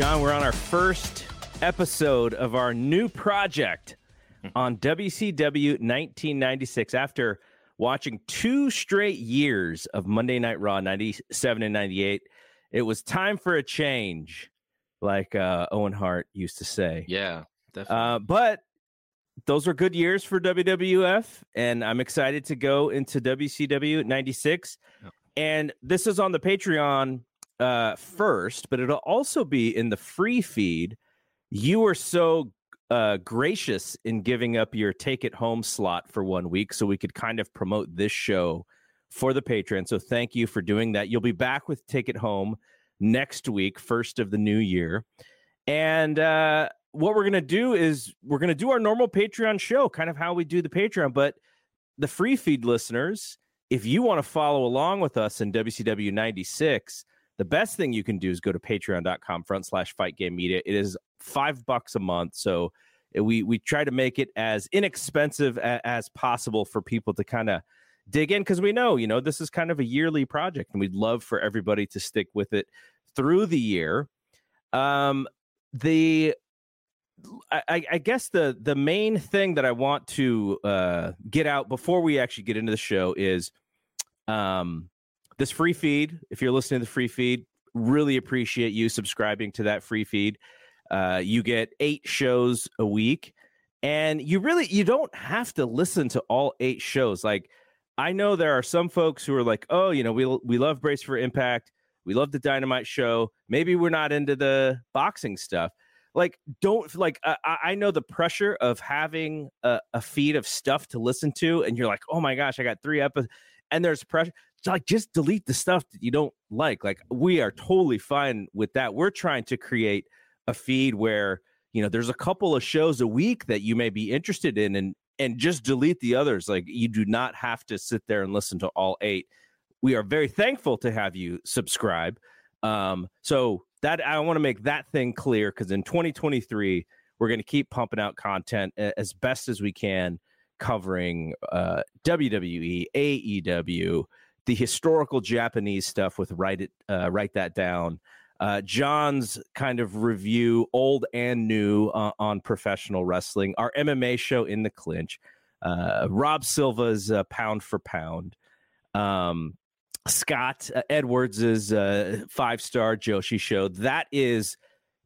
John, we're on our first episode of our new project on WCW 1996 after watching two straight years of Monday Night Raw 97 and 98. It was time for a change, like uh, Owen Hart used to say. Yeah, definitely. Uh, but those were good years for WWF, and I'm excited to go into WCW 96. Yep. And this is on the Patreon uh, first, but it'll also be in the free feed. You were so uh, gracious in giving up your take it home slot for one week so we could kind of promote this show for the Patreon. So thank you for doing that. You'll be back with Take It Home next week, first of the new year. And uh, what we're going to do is we're going to do our normal Patreon show, kind of how we do the Patreon, but the free feed listeners, if you want to follow along with us in WCW 96, the best thing you can do is go to patreon.com front slash fight game media. It is five bucks a month. So eh, we we try to make it as inexpensive a, as possible for people to kind of dig in because we know, you know, this is kind of a yearly project and we'd love for everybody to stick with it through the year. Um the I, I guess the the main thing that I want to uh, get out before we actually get into the show is um, this free feed. If you're listening to the free feed, really appreciate you subscribing to that free feed. Uh, you get eight shows a week, and you really you don't have to listen to all eight shows. Like I know there are some folks who are like, oh, you know, we we love Brace for Impact, we love the Dynamite show. Maybe we're not into the boxing stuff like don't like i know the pressure of having a, a, feed of stuff to listen to and you're like oh my gosh i got three episodes and there's pressure like just delete the stuff that you don't like like we are totally fine with that. We're trying to create a feed where you know there's a couple of shows a week that you may be interested in and and just delete the others. Like you do not have to sit there and listen to all eight. We are very thankful to have you subscribe. Um so that I want to make that thing clear because in 2023 we're going to keep pumping out content as best as we can, covering uh, WWE, AEW, the historical Japanese stuff with write it, uh, write that down. Uh, John's kind of review, old and new, uh, on professional wrestling. Our MMA show in the clinch. Uh, Rob Silva's uh, pound for pound. Um, Scott uh, Edwards' uh, five star Joshi show. That is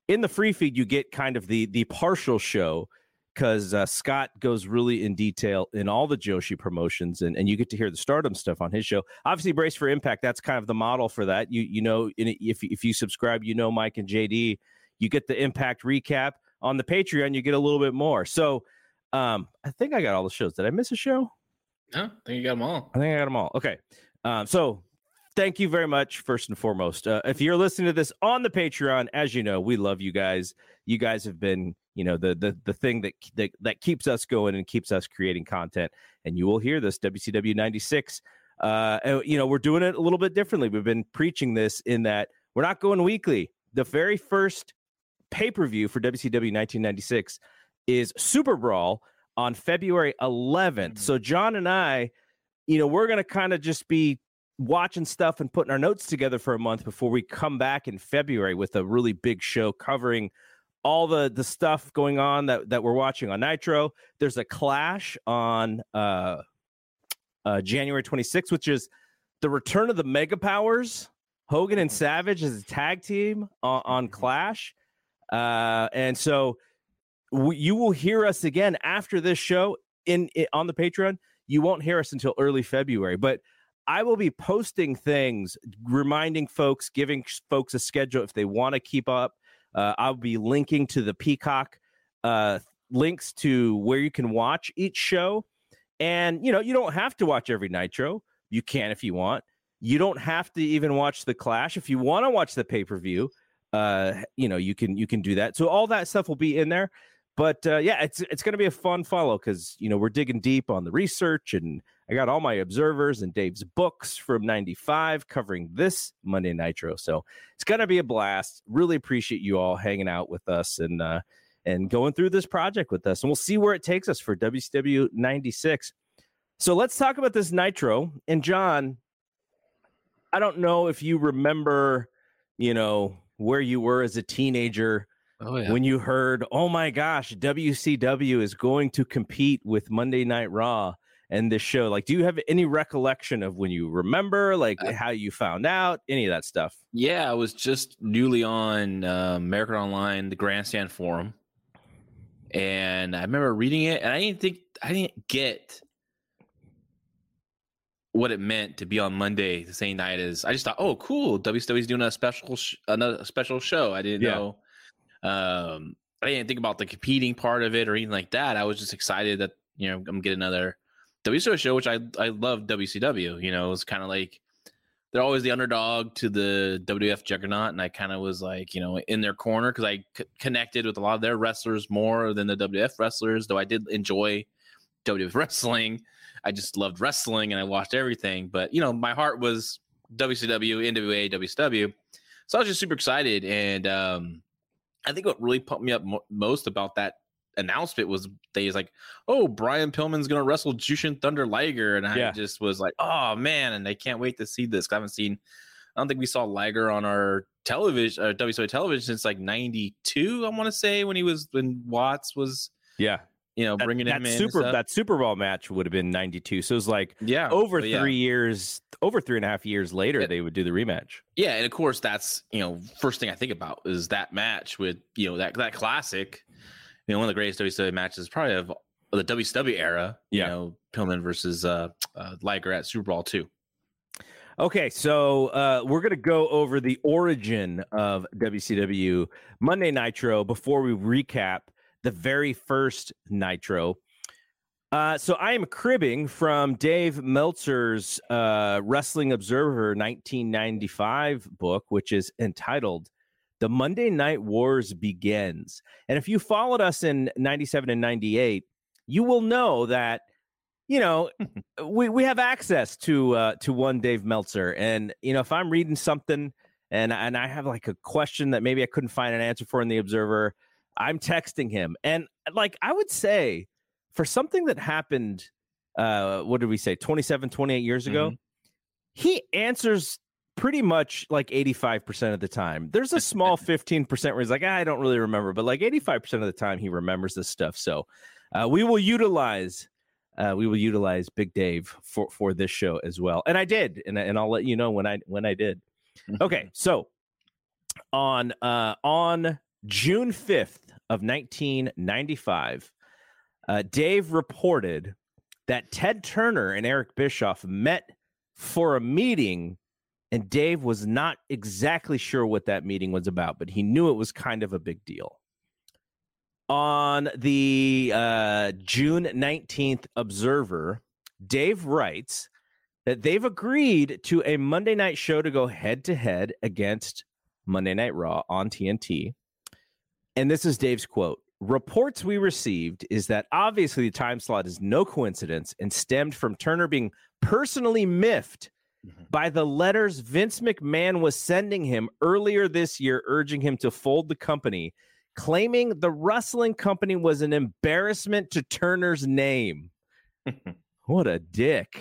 in the free feed. You get kind of the the partial show because uh, Scott goes really in detail in all the Joshi promotions, and, and you get to hear the Stardom stuff on his show. Obviously, Brace for Impact. That's kind of the model for that. You you know if if you subscribe, you know Mike and JD. You get the Impact recap on the Patreon. You get a little bit more. So um, I think I got all the shows. Did I miss a show? No, I think you got them all. I think I got them all. Okay. Um, so thank you very much, first and foremost. Uh, if you're listening to this on the Patreon, as you know, we love you guys. You guys have been you know the the the thing that that that keeps us going and keeps us creating content. And you will hear this WCW ninety six. Uh, you know, we're doing it a little bit differently. We've been preaching this in that we're not going weekly. The very first pay per view for WCW 1996 is Super Brawl on February 11th. Mm-hmm. So John and I, you know, we're going to kind of just be watching stuff and putting our notes together for a month before we come back in February with a really big show covering all the the stuff going on that that we're watching on Nitro. There's a clash on uh, uh, January 26th, which is the return of the Mega Powers. Hogan and Savage as a tag team on, on mm-hmm. Clash, uh, and so we, you will hear us again after this show in, in on the Patreon. You won't hear us until early February, but I will be posting things, reminding folks, giving folks a schedule if they want to keep up. Uh, I'll be linking to the Peacock uh, links to where you can watch each show. And, you know, you don't have to watch every Nitro. You can if you want. You don't have to even watch the Clash. If you want to watch the pay per view, uh, you know, you can you can do that. So all that stuff will be in there. But uh, yeah, it's it's going to be a fun follow because you know we're digging deep on the research, and I got all my observers and Dave's books from '95 covering this Monday Nitro. So it's going to be a blast. Really appreciate you all hanging out with us and uh, and going through this project with us, and we'll see where it takes us for WCW '96. So let's talk about this Nitro. And John, I don't know if you remember, you know, where you were as a teenager Oh, yeah. When you heard, oh my gosh, WCW is going to compete with Monday Night Raw and this show, like, do you have any recollection of when you remember, like, how you found out, any of that stuff? Yeah, I was just newly on uh, American Online, the Grandstand Forum, and I remember reading it, and I didn't think I didn't get what it meant to be on Monday the same night as I just thought, oh, cool, WCW's doing a special sh- another special show. I didn't yeah. know um, I didn't think about the competing part of it or anything like that. I was just excited that you know I'm getting another WCW show, which I I love WCW. You know, it's kind of like they're always the underdog to the WF juggernaut, and I kind of was like you know in their corner because I c- connected with a lot of their wrestlers more than the WF wrestlers. Though I did enjoy WF wrestling, I just loved wrestling and I watched everything. But you know, my heart was WCW, NWA, WCW. So I was just super excited, and um, I think what really pumped me up mo- most about that announcement was they was like, "Oh, Brian Pillman's gonna wrestle Jushin Thunder Liger," and I yeah. just was like, "Oh man!" And I can't wait to see this. I haven't seen. I don't think we saw Liger on our television, uh, WCW television since like '92. I want to say when he was when Watts was. Yeah, you know, bringing that, him in. Super that Super Brawl match would have been '92. So it was like yeah, over three yeah. years, over three and a half years later, it, they would do the rematch. Yeah, and of course that's you know first thing I think about is that match with you know that that classic, you know one of the greatest WCW matches probably of the WCW era. Yeah. You know, Pillman versus uh, uh Liger at Super Brawl two. Okay, so uh, we're going to go over the origin of WCW Monday Nitro before we recap the very first Nitro. Uh, so I am cribbing from Dave Meltzer's uh, Wrestling Observer 1995 book, which is entitled "The Monday Night Wars Begins." And if you followed us in '97 and '98, you will know that you know we we have access to uh, to one Dave Meltzer, and you know if I'm reading something and and I have like a question that maybe I couldn't find an answer for in the Observer. I'm texting him. And like I would say for something that happened uh what did we say 27 28 years ago mm-hmm. he answers pretty much like 85% of the time. There's a small 15% where he's like ah, i don't really remember but like 85% of the time he remembers this stuff. So uh, we will utilize uh, we will utilize big dave for for this show as well. And i did and, and i'll let you know when i when i did. Okay so on uh on June 5th of 1995, uh, Dave reported that Ted Turner and Eric Bischoff met for a meeting, and Dave was not exactly sure what that meeting was about, but he knew it was kind of a big deal. On the uh, June 19th Observer, Dave writes that they've agreed to a Monday night show to go head to head against Monday Night Raw on TNT. And this is Dave's quote reports we received is that obviously the time slot is no coincidence and stemmed from Turner being personally miffed. Mm-hmm. by the letters Vince McMahon was sending him earlier this year, urging him to fold the company, claiming the wrestling company was an embarrassment to Turner's name. what a dick.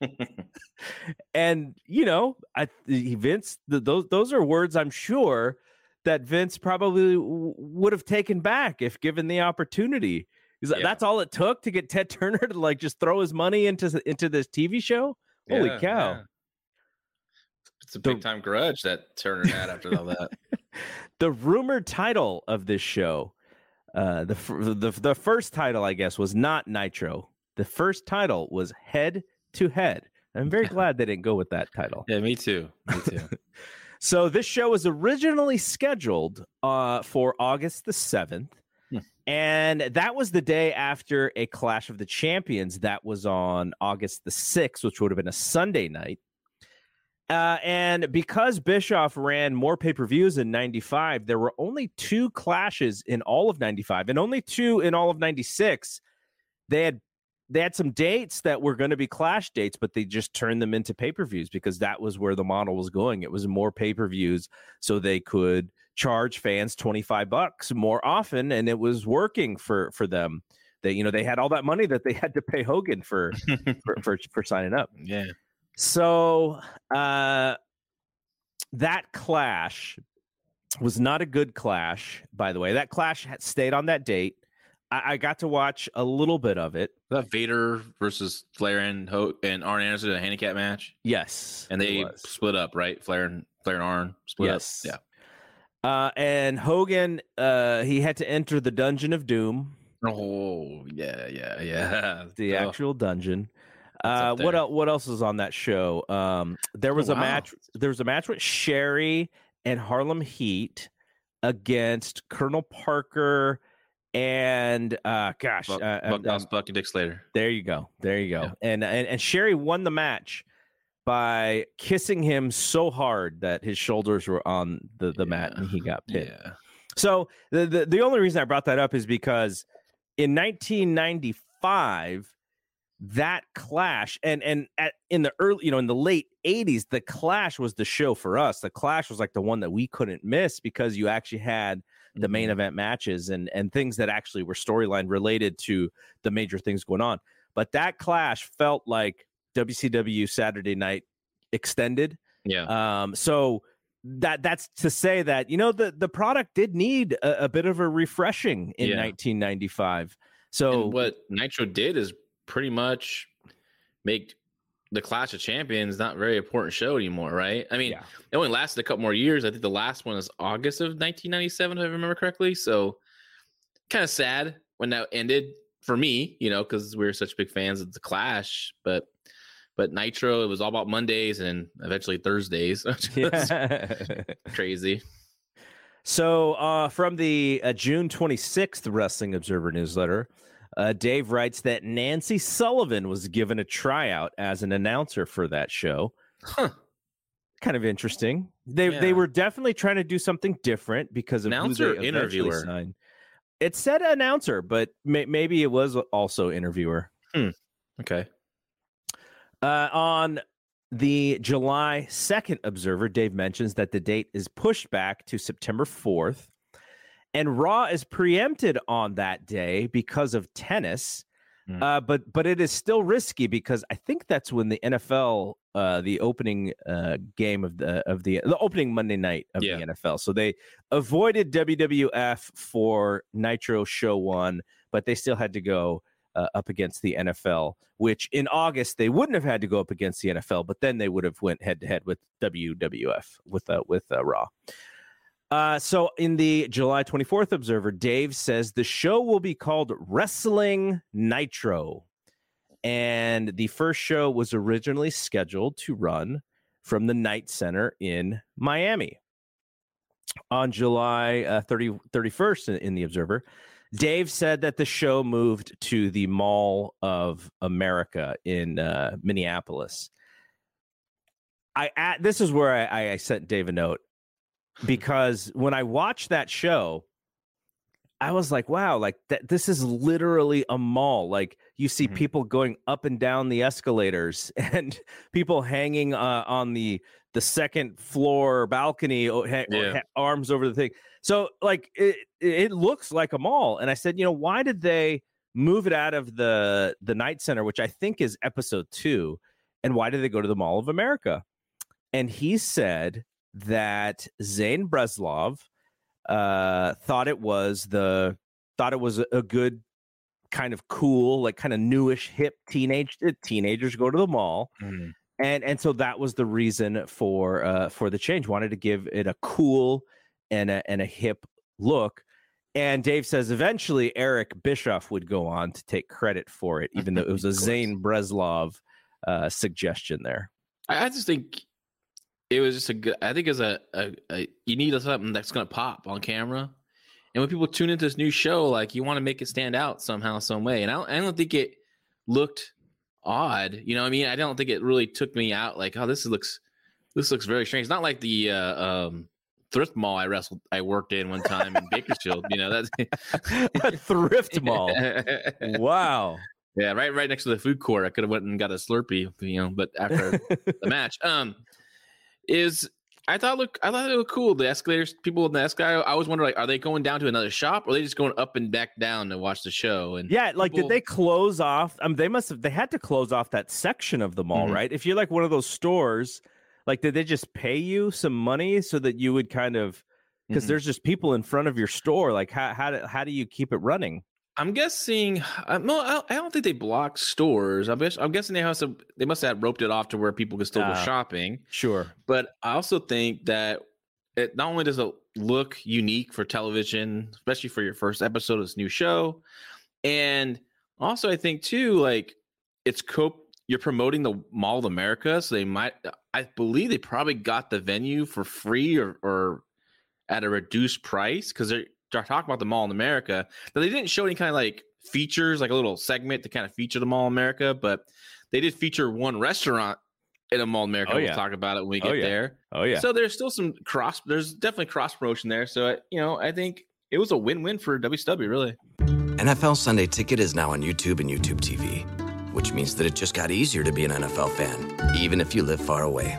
and you know, I Vince, the, those those are words I'm sure that Vince probably w- would have taken back if given the opportunity. Yeah. That's all it took to get Ted Turner to like just throw his money into into this TV show. Holy yeah, cow! Yeah. It's a big time grudge that Turner had after all that. the rumored title of this show, uh, the, the the first title, I guess, was not Nitro. The first title was Head to Head. I'm very glad they didn't go with that title. Yeah, me too. Me too. So this show was originally scheduled uh, for August the 7th. Hmm. And that was the day after a Clash of the Champions that was on August the 6th, which would have been a Sunday night. Uh, and because Bischoff ran more pay per views in 95, there were only two clashes in all of 95 and only two in all of 96. They had they had some dates that were going to be clash dates, but they just turned them into pay per views because that was where the model was going. It was more pay per views so they could charge fans 25 bucks more often and it was working for for them. They you know they had all that money that they had to pay Hogan for for, for, for signing up. Yeah. So uh that clash was not a good clash, by the way. That clash had stayed on that date. I, I got to watch a little bit of it. That Vader versus Flair and Ho- and Arn Anderson a handicap match. Yes, and they split up, right? Flair and Flair and Arn split yes. up. Yeah. Uh, and Hogan, uh, he had to enter the Dungeon of Doom. Oh yeah, yeah, yeah. The oh. actual dungeon. Uh, what else? What else was on that show? Um, there was oh, a wow. match. There was a match with Sherri and Harlem Heat against Colonel Parker and uh gosh Buck, uh, Buck, um, Buck Dick Slater. There you go. There you go. Yeah. And, and and Sherri won the match by kissing him so hard that his shoulders were on the, the yeah. mat and he got pinned. Yeah. So the, the the only reason I brought that up is because in 1995 that clash and and at, in the early you know in the late 80s the clash was the show for us the clash was like the one that we couldn't miss because you actually had the main mm-hmm. event matches and and things that actually were storyline related to the major things going on. But that clash felt like WCW Saturday Night extended. Yeah. Um. So that that's to say that you know the the product did need a, a bit of a refreshing in yeah. 1995. So and what Nitro did is pretty much make the Clash of Champions not very important show anymore, right? I mean, yeah. it only lasted a couple more years. I think the last one is August of 1997, if I remember correctly. So, kind of sad when that ended for me, you know, because we were such big fans of the Clash. But but Nitro, it was all about Mondays and eventually Thursdays. crazy. So, uh, from the uh, June 26th Wrestling Observer newsletter, uh, Dave writes that Nancy Sullivan was given a tryout as an announcer for that show. Huh. Kind of interesting. They yeah. they were definitely trying to do something different because of announcer interviewer. Signed. It said announcer, but may, maybe it was also interviewer. Hmm. Okay. Uh, on the July 2nd Observer, Dave mentions that the date is pushed back to September 4th and Raw is preempted on that day because of tennis. Mm. Uh, but but it is still risky because I think that's when the NFL uh, the opening uh, game of the of the the opening Monday night of yeah. the NFL. So they avoided WWF for Nitro Show One, but they still had to go uh, up against the NFL. Which in August they wouldn't have had to go up against the NFL, but then they would have went head to head with WWF with uh, with uh, Raw. Uh, so in the July 24th Observer, Dave says the show will be called Wrestling Nitro. And the first show was originally scheduled to run from the Knight Center in Miami. On July uh, 30, 31st in, in the Observer, Dave said that the show moved to the Mall of America in uh, Minneapolis. I at, this is where I, I sent Dave a note because when I watched that show, I was like, wow, like that this is literally a mall. Like you see mm-hmm. people going up and down the escalators and people hanging uh, on the the second floor balcony or, ha- yeah. ha- arms over the thing. So like it it looks like a mall. And I said, you know, why did they move it out of the the Knight Center, which I think is episode 2, and why did they go to the Mall of America? And he said that Zane Bresloff uh, thought it was the thought it was a good kind of cool, like kind of newish, hip teenage uh, teenagers go to the mall. Mm-hmm. And and so that was the reason for uh for the change. Wanted to give it a cool and a and a hip look. And Dave says eventually Eric Bischoff would go on to take credit for it, even though it was a Zane Bresloff uh, suggestion there. I just think it was just a good. I think it's a, a, a you need something that's going to pop on camera, and when people tune into this new show, like you want to make it stand out somehow, some way. And I don't, I don't think it looked odd. You know, I mean, I don't think it really took me out. Like, oh, this looks this looks very strange. It's not like the uh, um, thrift mall I wrestled, I worked in one time in Bakersfield. You know, that's a thrift mall. Wow. Yeah, right, right next to the food court. I could have went and got a Slurpee, you know, but after the match, um, is I thought look I thought it looked cool. The escalators, people in the escalator. I always wonder like, are they going down to another shop or are they just going up and back down to watch the show? And yeah, like people... did they close off? I mean, they must have. They had to close off that section of the mall, mm-hmm. right? If you're like one of those stores, like did they just pay you some money so that you would kind of because mm-hmm. there's just people in front of your store. Like how how do, how do you keep it running? I'm guessing. Uh, no, I don't think they block stores. I'm, guess, I'm guessing they have some. They must have roped it off to where people can still uh, go ah, shopping. Sure, but I also think that it not only does it look unique for television, especially for your first episode of this new show, and also I think too, like it's cope. You're promoting the Mall of America, so they might. I believe they probably got the venue for free or, or at a reduced price because they're talk about the Mall in America. Now they didn't show any kind of like features, like a little segment to kind of feature the Mall in America, but they did feature one restaurant in a Mall in America. Oh, yeah. We'll talk about it when we oh, get oh, yeah. there. Oh yeah. So there's still some cross. There's definitely cross promotion there. So uh, you know, I think it was a win-win for WCW. Really. NFL Sunday Ticket is now on YouTube and YouTube TV, which means that it just got easier to be an NFL fan, even if you live far away.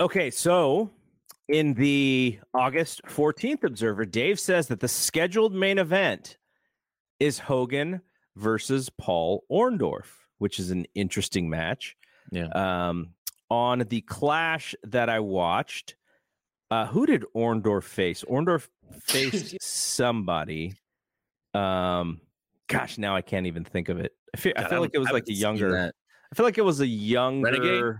Okay, so in the August 14th Observer, Dave says that the scheduled main event is Hogan versus Paul Orndorff, which is an interesting match. Yeah. Um, on the clash that I watched, uh, who did Orndorff face? Orndorff faced somebody. Um, gosh, now I can't even think of it. I feel, God, I feel like it was like a younger. I feel like it was a younger. Renegade?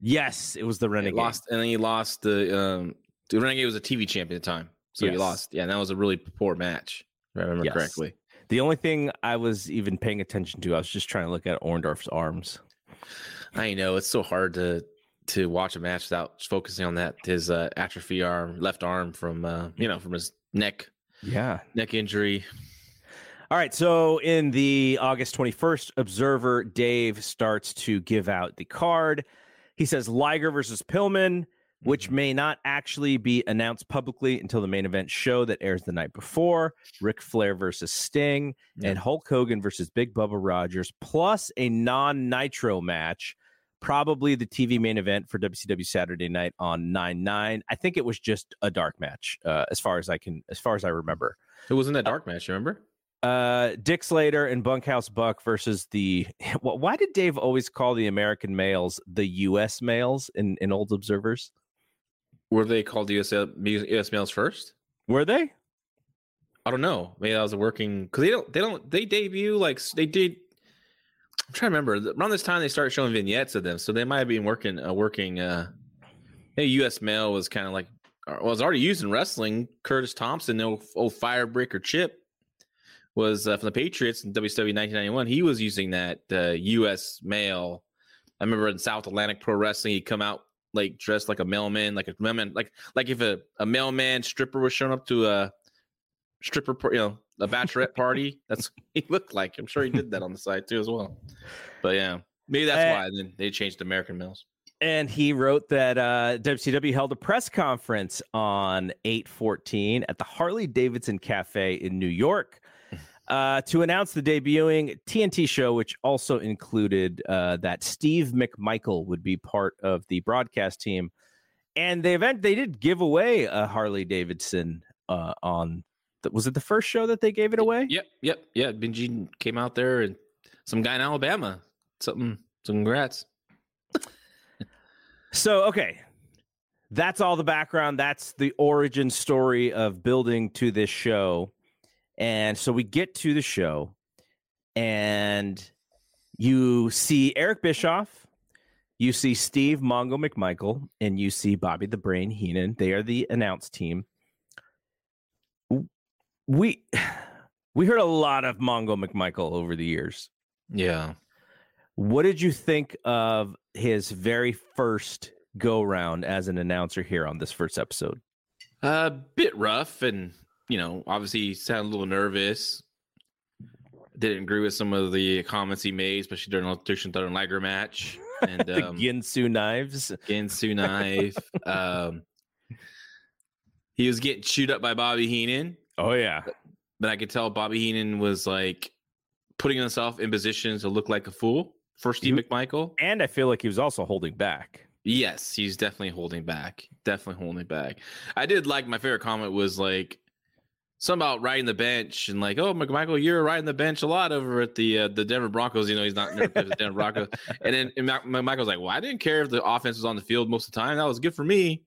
Yes, it was the Renegade. He lost, and then he lost the. Um, the Renegade was a TV champion at the time, so yes. he lost. Yeah, and that was a really poor match. If I remember yes. correctly. The only thing I was even paying attention to, I was just trying to look at Orndorff's arms. I know it's so hard to to watch a match without focusing on that his uh, atrophy arm, left arm from uh, you know from his neck. Yeah, neck injury. All right. So in the August 21st Observer, Dave starts to give out the card. He says Liger versus Pillman, which mm-hmm. may not actually be announced publicly until the main event show that airs the night before. Ric Flair versus Sting yeah. and Hulk Hogan versus Big Bubba Rogers, plus a non Nitro match. Probably the TV main event for WCW Saturday Night on nine nine. I think it was just a dark match, uh, as far as I can, as far as I remember. It wasn't a dark uh, match. Remember? Uh, Dick Slater and Bunkhouse Buck versus the. Why did Dave always call the American males the U.S. males in, in Old Observers? Were they called US, US males first? Were they? I don't know. Maybe that was a working because they don't they don't they debut like they did. I'm trying to remember around this time they started showing vignettes of them, so they might have been working uh, working. uh Hey, U.S. male was kind of like was already used in wrestling. Curtis Thompson, old, old firebreaker Chip, was uh, from the Patriots in WCW 1991. He was using that uh, U.S. mail. I remember in South Atlantic Pro Wrestling, he'd come out like dressed like a mailman, like a mailman, like like if a, a mailman stripper was showing up to a stripper, you know, a bachelorette party. That's he looked like. I'm sure he did that on the side too as well. But yeah, maybe that's why then they changed American males. And he wrote that uh, WCW held a press conference on 814 at the Harley Davidson Cafe in New York uh, to announce the debuting TNT show, which also included uh, that Steve McMichael would be part of the broadcast team. And the event, they did give away a Harley Davidson uh, on. The, was it the first show that they gave it away? Yep, yep, yeah. Benji came out there and some guy in Alabama. Something, some congrats. So, okay. That's all the background. That's the origin story of building to this show. And so we get to the show, and you see Eric Bischoff, you see Steve Mongo McMichael, and you see Bobby the Brain Heenan. They are the announce team. We we heard a lot of Mongo McMichael over the years. Yeah. What did you think of his very first go round as an announcer here on this first episode? A bit rough, and you know, obviously he sounded a little nervous. Didn't agree with some of the comments he made, especially during the Thunder Liger match. And um, Ginsu knives, Ginsu knife. um, he was getting chewed up by Bobby Heenan. Oh yeah, but, but I could tell Bobby Heenan was like putting himself in positions to look like a fool for Steve he, McMichael. And I feel like he was also holding back. Yes, he's definitely holding back. Definitely holding back. I did like my favorite comment was like something about riding the bench and like, oh, McMichael, you're riding the bench a lot over at the uh, the Denver Broncos. You know, he's not never the Denver Broncos. And then and McMichael's like, well, I didn't care if the offense was on the field most of the time. That was good for me.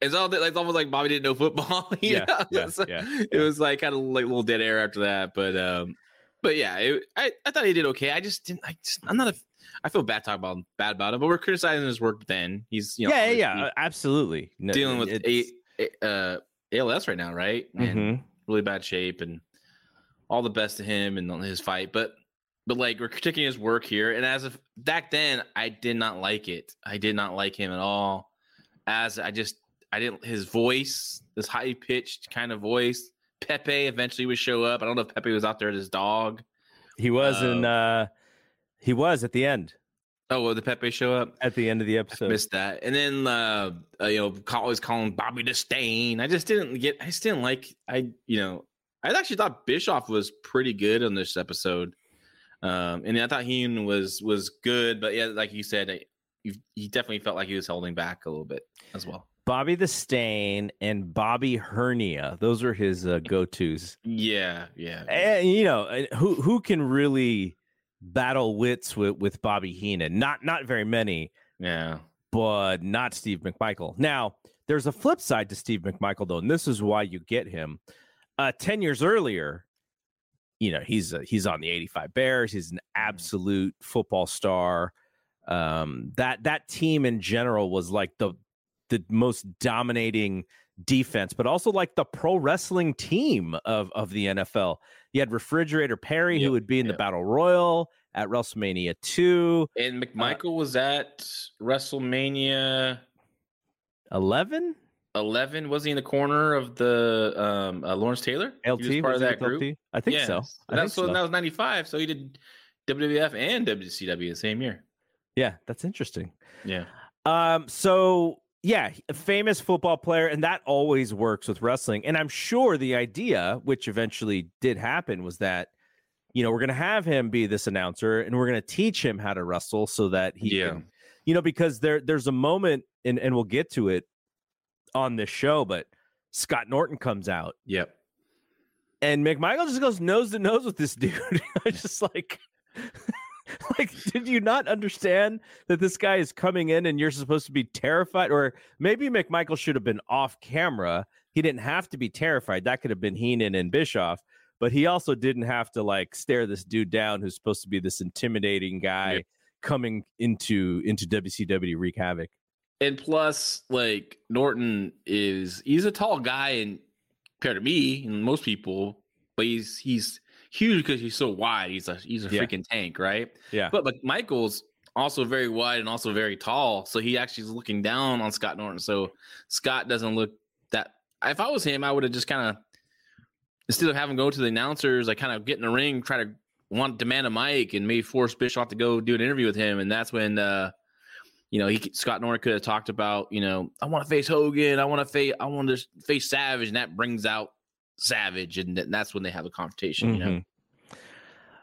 It's all like it's almost like Bobby didn't know football. yeah, yeah, so yeah, It was like kind of like a little dead air after that, but um, but yeah, it, I I thought he did okay. I just didn't. I just, I'm not a. I feel bad talking about bad about him, but we're criticizing his work. Then he's you know yeah yeah absolutely no, dealing with a, a, uh, ALS right now, right? And mm-hmm. Really bad shape, and all the best to him and his fight. But but like we're critiquing his work here, and as of back then, I did not like it. I did not like him at all. As I just I didn't his voice, this high pitched kind of voice Pepe eventually would show up. I don't know if Pepe was out there as his dog. He was in. Uh, uh, he was at the end. Oh, well, the Pepe show up at the end of the episode. I missed that, and then uh, uh, you know, call, always calling Bobby Disdain. I just didn't get. I just didn't like. I you know, I actually thought Bischoff was pretty good on this episode, um, and I thought he was was good. But yeah, like you said, he, he definitely felt like he was holding back a little bit as well. Bobby the Stain and Bobby Hernia. Those are his uh, go tos. Yeah, yeah. And you know who who can really battle wits with with Bobby Heenan? Not not very many. Yeah, but not Steve McMichael. Now there's a flip side to Steve McMichael though, and this is why you get him. Uh, Ten years earlier, you know he's uh, he's on the '85 Bears. He's an mm-hmm. absolute football star. Um, that that team in general was like the the most dominating defense, but also like the pro wrestling team of of the NFL. You had Refrigerator Perry, yep, who would be in yep. the Battle Royal at WrestleMania two, and McMichael uh, was at WrestleMania eleven. 11 was he in the corner of the um uh, Lawrence Taylor? LT he was part was of that group. LT? I think so. I that's think so. That was 95. So he did WWF and WCW the same year. Yeah, that's interesting. Yeah. Um. So yeah, a famous football player, and that always works with wrestling. And I'm sure the idea, which eventually did happen, was that you know we're going to have him be this announcer, and we're going to teach him how to wrestle so that he yeah. can, you know, because there there's a moment, and and we'll get to it on this show, but Scott Norton comes out. Yep. and McMichael just goes nose to nose with this dude. I just like, like, did you not understand that this guy is coming in and you're supposed to be terrified? Or maybe McMichael should have been off camera. He didn't have to be terrified. That could have been Heenan and Bischoff, but he also didn't have to like stare this dude down who's supposed to be this intimidating guy coming into into WCW to wreak havoc. And plus, like Norton is he's a tall guy and compared to me and most people, but he's he's huge because he's so wide. He's a he's a Yeah. freaking tank, right? Yeah. But but Michael's also very wide and also very tall, so he actually is looking down on Scott Norton. So Scott doesn't look that. If I was him, I would have just kind of instead of having go to the announcers, I kind of get in the ring, try to want demand a mic, and maybe force Bischoff to go do an interview with him, and that's when. uh you know, he Scott Norton could have talked about, you know, I want to face Hogan, I want to face, I want to face Savage, and that brings out Savage, and th- that's when they have a confrontation. You know, Mhm.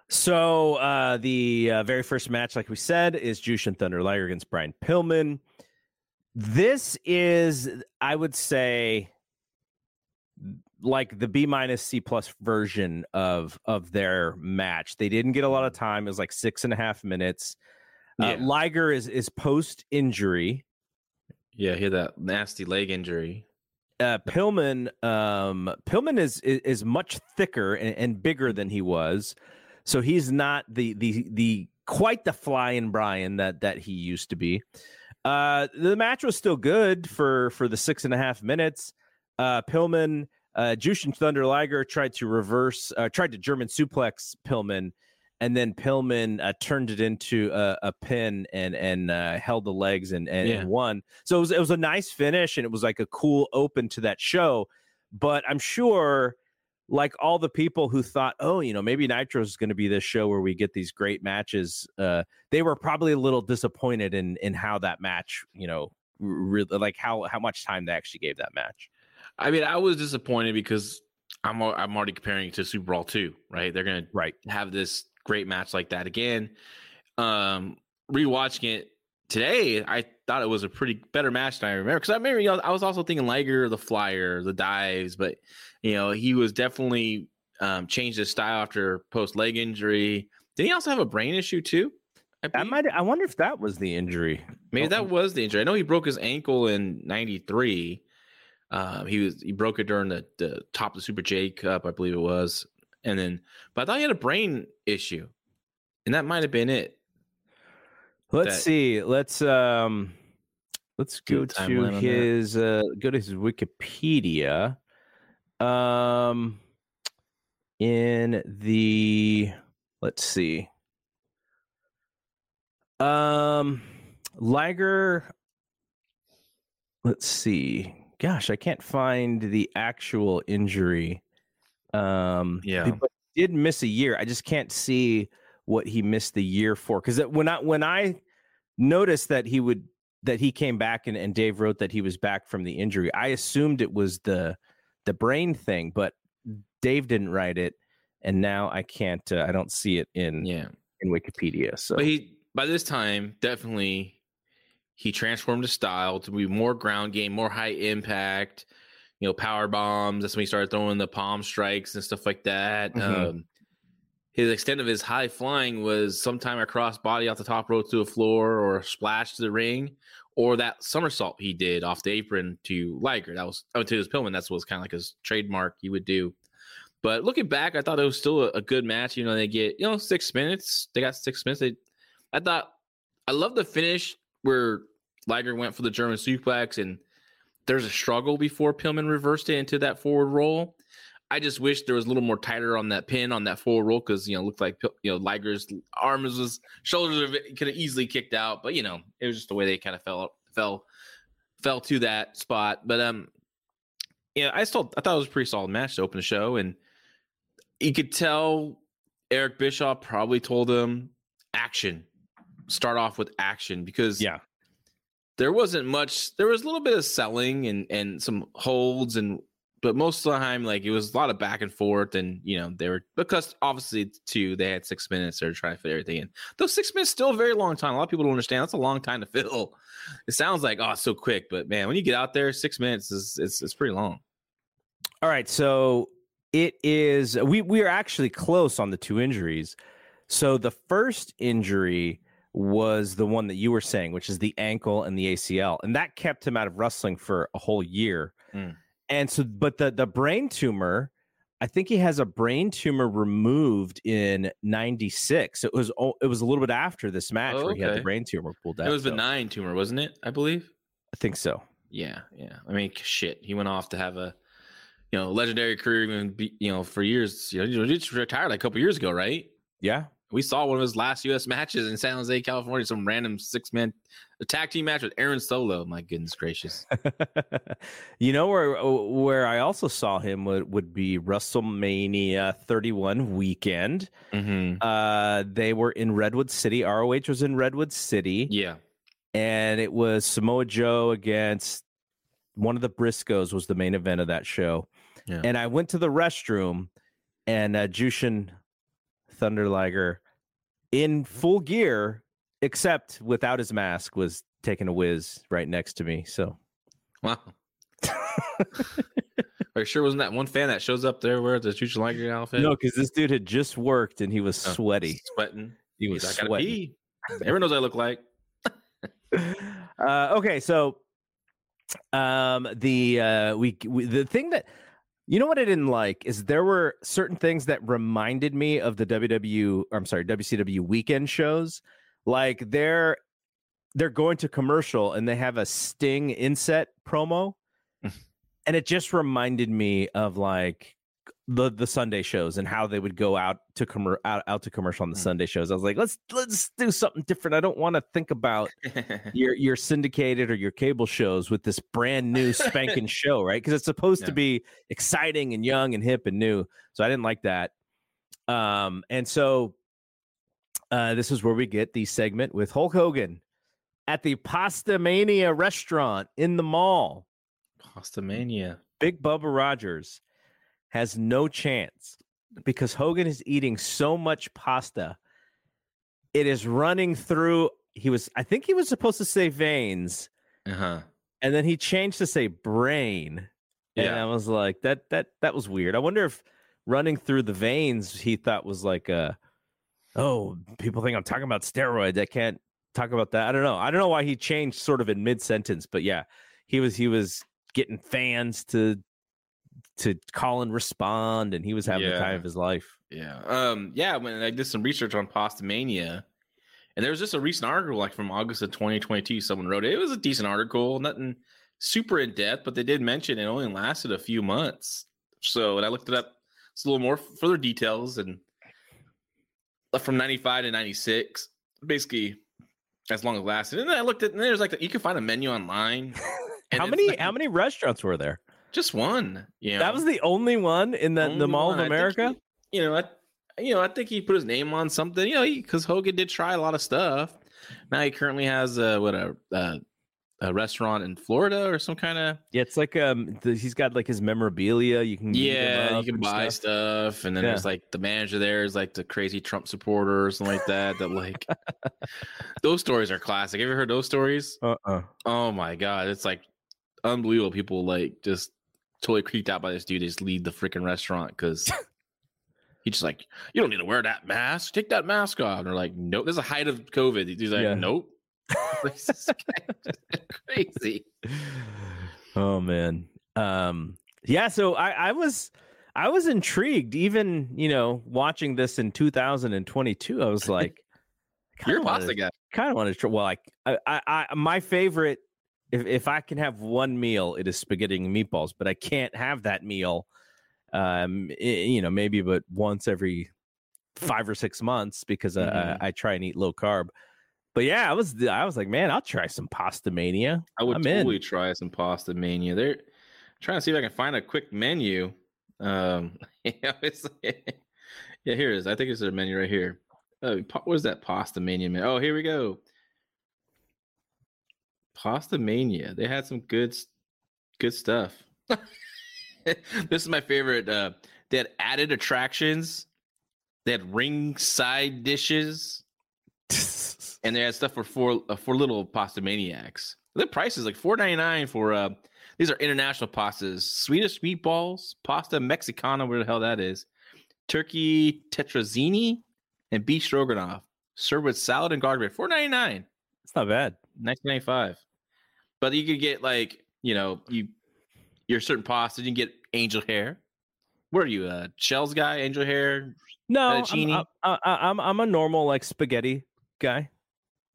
So uh, the uh, very first match, like we said, is Jushin Thunder Liger against Brian Pillman. This is, I would say, like the B minus C plus version of of their match. They didn't get a lot of time. It was like six and a half minutes. Uh, Liger is is post injury. yeah, he had that nasty leg injury. Uh, Pillman, um, Pillman is, is is much thicker and, and bigger than he was, so he's not the the the quite the flying Brian that that he used to be. Uh, the match was still good for for the six and a half minutes. Uh, Pillman, uh, Jushin Thunder Liger tried to reverse, uh, tried to German suplex Pillman, and then Pillman uh, turned it into a, a pin and and uh, held the legs and, and, Yeah. and won. So it was it was a nice finish and it was like a cool open to that show. But I'm sure, like all the people who thought, oh, you know, maybe Nitro is going to be this show where we get these great matches. Uh, they were probably a little disappointed in in how that match, you know, really like how how much time they actually gave that match. I mean, I was disappointed because I'm I'm already comparing it to Super Brawl two, right? They're gonna Right. have this great match like that again. Um, rewatching it today, I thought it was a pretty better match than I remember. Because I remember, you know, I was also thinking Liger, the flyer, the dives, but you know, he was definitely um, changed his style after post leg injury. Did he also have a brain issue too? I That might. I wonder if that was the injury. Maybe that was the injury. I know he broke his ankle in '93. Um, he was he broke it during the, the top of the Super J Cup, I believe it was, and then but I thought he had a brain issue, and that might have been it. Let's that- see. Let's um let's go to timeline on that. his uh go to his Wikipedia. Um in the let's see. Um Liger let's see. Gosh, I can't find the actual injury. Um Yeah. but he did miss a year. I just can't see what he missed the year for because when I when I noticed that he would that he came back and, and Dave wrote that he was back from the injury, I assumed it was the the brain thing, but Dave didn't write it, and now I can't. Uh, I don't see it in Yeah, in Wikipedia. So but he by this time definitely he transformed his style to be more ground game, more high impact. You know, power bombs. That's when he started throwing the palm strikes and stuff like that. Mhm. Um, his extent of his high flying was sometime a cross body off the top rope to the floor or splash to the ring or that somersault he did off the apron to Liger. That was oh, to his Pillman. That's what was kind of like his trademark he would do. But looking back, I thought it was still a, a good match. You know, they get you know six minutes. They got six minutes. They, I thought I love the finish where Liger went for the German suplex and there's a struggle before Pillman reversed it into that forward roll. I just wish there was a little more tighter on that pin on that forward roll because you know looked like you know Liger's arms was shoulders could have easily kicked out, but you know it was just the way they kind of fell fell fell to that spot. But um, yeah, I still I thought it was a pretty solid match to open the show, and you could tell Eric Bischoff probably told him action, start off with action because yeah, there wasn't much there was a little bit of selling and and some holds and but most of the time like it was a lot of back and forth and you know they were because obviously too they had six minutes they're trying to fit everything in. Those six minutes still a very long time. A lot of people don't understand. That's a long time to fill. It sounds like oh so quick but man when you get out there six minutes is it's, it's pretty long. All right, so It is we we are actually close on the two injuries. So the first injury was the one that you were saying, which is the ankle and the ACL, and that kept him out of wrestling for a whole year. Mm. And so, but the the brain tumor, I think he has a brain tumor removed in '96. It was it was a little bit after this match Oh, where he had the brain tumor pulled out. It was so- benign tumor, wasn't it? I believe. I think so. Yeah, yeah. I mean, shit. He went off to have a, you know, legendary career. Even be, you know, for years. You know, he just retired like a couple years ago, right? Yeah, We saw one of his last U.S. matches in San Jose, California. Some random six man tag team match with Aaron Solo. My goodness gracious. you know where where I also saw him would, would be WrestleMania 31 weekend. mm-hmm. Uh, they were in Redwood City. ROH was in Redwood City, Yeah. and it was Samoa Joe against one of the Briscoes was the main event of that show. Yeah. And I went to the restroom, and uh, Jushin Thunder Liger, in full gear, except without his mask, was taking a whiz right next to me. So Wow. Are you sure wasn't that one fan that shows up there wearing the Jushin Liger outfit? no, because this dude had just worked and he was Oh, sweaty. Sweating. He was He's sweating. pee. Everyone knows I look like. uh, okay, so um, the uh, we, we the thing that you know what I didn't like is there were certain things that reminded me of the WW. I'm sorry, WCW weekend shows. Like they're they're going to commercial and they have a Sting inset promo, mm. and it just reminded me of like the the Sunday shows and how they would go out to commer- out, out to commercial on the Mm. Sunday shows. I was like, let's let's do something different. I don't want to think about your your syndicated or your cable shows with this brand new spanking show, right? Because it's supposed to be exciting and young and hip and new. So I didn't like that. Um, and so uh, this is where we get the segment with Hulk Hogan at the Pasta Mania restaurant in the mall. Pasta Mania. Big Bubba Rogers has no chance because Hogan is eating so much pasta. It is running through. He was, I think he was supposed to say veins, Uh huh. and then he changed to say brain. And Yeah. I was like, that that that was weird. I wonder if running through the veins he thought was like a oh, people think I'm talking about steroids. I can't talk about that. I don't know. I don't know why he changed sort of in mid sentence, but yeah, he was he was getting fans to to call and respond, and he was having the time of his life. Yeah. Um. Yeah. When I did some research on Pasta Mania, and there was just a recent article, like from August of 2022. Someone wrote it. It was a decent article, nothing super in depth, but they did mention it only lasted a few months. So, and I looked it up. It's a little more further details, and from 95 to 96, basically as long as it lasted. And then I looked at, and there's like you can find a menu online. how many like how many restaurants were there? Just one. Yeah. That was the only one in the, the Mall one. of America. he- you know, I, you know, I think he put his name on something. You know, because Hogan did try a lot of stuff. Now he currently has a what a a, a restaurant in Florida or some kind of Yeah, it's like um, the, he's got like his memorabilia. You can yeah. You can buy stuff. stuff. and then Yeah. there's like the manager there is like the crazy Trump supporter or something like that. That like those stories are classic. Have you ever heard those stories? Uh-uh. Oh my god, it's like unbelievable. People like just totally creeped out by this dude. They just leave the freaking restaurant because he's just like, you don't need to wear that mask. Take that mask off. And they're like, nope. There's a height of COVID. He's like, Yeah. nope. Crazy. Oh man. Um yeah, so I I was I was intrigued even, you know, watching this in 2022. I was like You're a pasta guy. kind of want to try. Well, like I, I, I, my favorite, if if I can have one meal, it is spaghetti and meatballs. But I can't have that meal, um, i- you know, maybe but once every five or six months because uh, Mhm. I, I try and eat low carb. But yeah, I was I was like, man, I'll try some pasta mania. I would I'm in. totally try some pasta mania. They're trying to see if I can find a quick menu. Um, yeah, it's, yeah, here it is. I think it's their menu right here. Oh, pa- where's that pasta mania? Man? Oh, here we go. Pasta mania. They had some good, good stuff. this is my favorite. Uh, they had added attractions. They had ringside dishes and they had stuff for four uh, for little pasta maniacs. The price is like four ninety nine for uh These are international pastas: Swedish meatballs, pasta mexicana, where the hell that is, turkey tetrazzini, and beef stroganoff, served with salad and garlic. Four ninety nine. It's not bad. Nineteen ninety five. But you could get like you know you your certain pasta. You can get angel hair. What are you, a shells guy? Angel hair? No, I'm? I'm, I'm I'm a normal like spaghetti guy.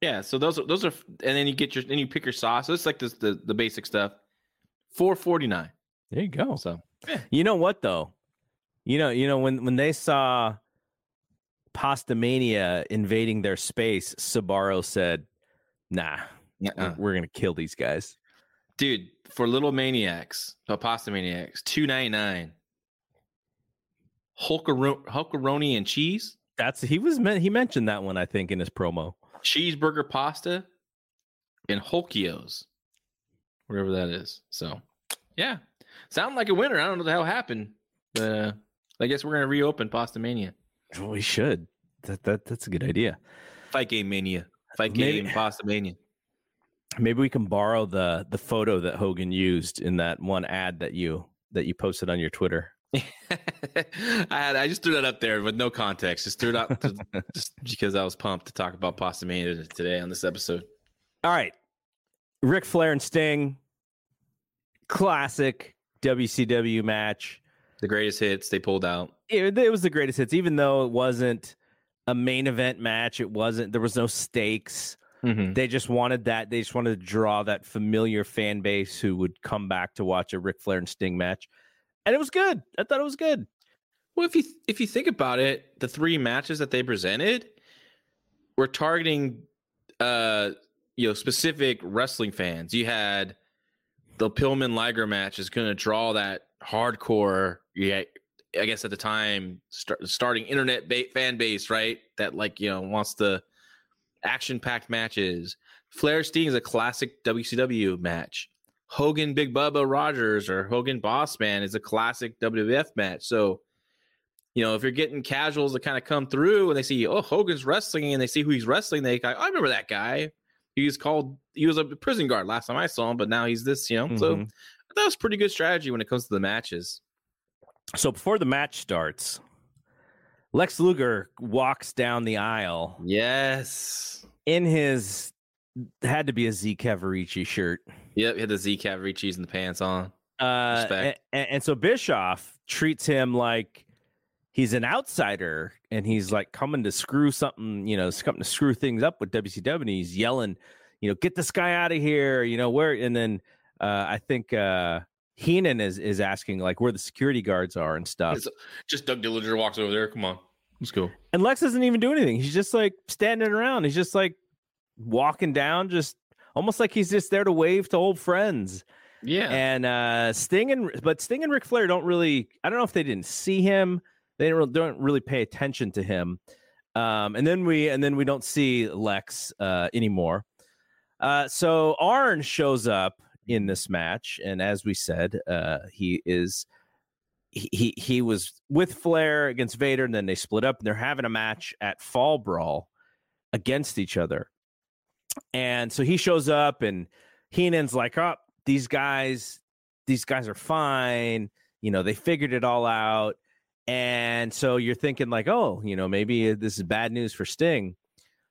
Yeah. So those are those are, and then you get your then you pick your sauce. So it's like this the the basic stuff. Four forty nine. There you go. So You know what though? You know, you know when when they saw Pasta Mania invading their space, Sbarro said, "Nah, Uh-uh. we're gonna kill these guys." dude, for little maniacs, pasta maniacs, two ninety nine. Hulkaro- Hulkaroni and cheese, That's he was men- he mentioned that one I think in his promo. cheeseburger pasta, and Hulkios, wherever that is. So, yeah, sound like a winner. I don't know what the hell happened, but uh, I guess we're gonna reopen Pasta Mania, Well, we should. That that that's a good idea. Fight Game Mania, Fight Maybe- Game Pasta Mania. Maybe we can borrow the the photo that Hogan used in that one ad that you that you posted on your Twitter. I had I just threw that up there with no context. Just threw it out to, just because I was pumped to talk about Pasta Mania today on this episode. All right. Ric Flair and Sting. Classic WCW match. The greatest hits they pulled out. It, it was the greatest hits, even though it wasn't a main event match. It wasn't, there was no stakes. Mm-hmm. They just wanted that. They just wanted to draw that familiar fan base who would come back to watch a Ric Flair and Sting match. And it was good. I thought it was good. Well, if you if you think about it, the three matches that they presented were targeting uh you know specific wrestling fans. You had the Pillman Liger match is going to draw that hardcore. Yeah, I guess at the time start, starting internet ba- fan base, right? That like you know wants the action packed matches. Flair Sting is a classic WCW match. Hogan Big Bubba Rogers or Hogan Boss Man is a classic WWF match. So, you know, if you're getting casuals that kind of come through and they see, oh, Hogan's wrestling and they see who he's wrestling, they go, I remember that guy. He was called, he was a prison guard last time I saw him, but now he's this, you know. So Mhm. that was pretty good strategy when it comes to the matches. So before the match starts, Lex Luger walks down the aisle Yes. in his had to be a Z Cavaricci shirt. Yep. He had the Z Cavaricci and the pants on. Uh, Respect. and, and so Bischoff treats him like he's an outsider and he's like coming to screw something, you know, coming to screw things up with WCW. And he's yelling, you know, get this guy out of here, you know, where, and then uh, I think uh, Heenan is, is asking like where the security guards are and stuff. It's- Just Doug Dillinger walks over there. Come on. Let's go. And Lex doesn't even do anything. He's just like standing around. He's just like walking down, just almost like he's just there to wave to old friends. Yeah. And uh Sting and but Sting and Ric Flair don't really. I don't know if they didn't see him. They don't, don't really pay attention to him. Um, and then we and then we don't see Lex uh, anymore. Uh, so Arn shows up in this match, and as we said, uh, he is he, he he was with Flair against Vader, and then they split up, and they're having a match at Fall Brawl against each other. And so he shows up, and Heenan's like, "Oh, these guys, these guys are fine. You know, they figured it all out." And so you're thinking like, "Oh, you know, maybe this is bad news for Sting."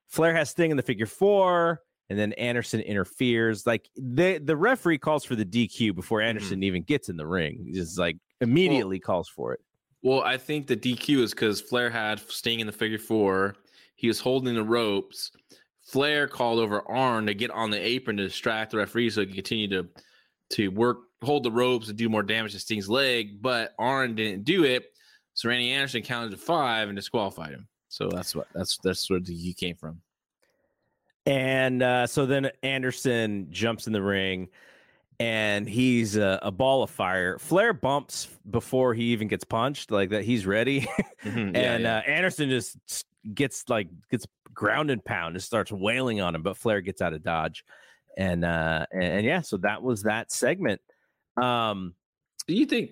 Flair has Sting in the figure four, and then Anderson interferes. Like the the referee calls for the DQ before mm-hmm. Anderson even gets in the ring. He just like immediately calls for it. Well, I think the DQ is because Flair had Sting in the figure four. He was holding the ropes. Flair called over Arn to get on the apron to distract the referee so he could continue to to work, hold the ropes and do more damage to Sting's leg. But Arn didn't do it. So Randy Anderson counted to five and disqualified him. So that's what that's that's where the DQ came from. And uh, so then Anderson jumps in the ring and he's a, a ball of fire. Flair bumps before he even gets punched, like that he's ready. Mhm, yeah, and yeah. Uh, Anderson just gets like gets ground and pound and starts wailing on him, but Flair gets out of dodge. And uh and, and yeah, so that was that segment. Um Do you think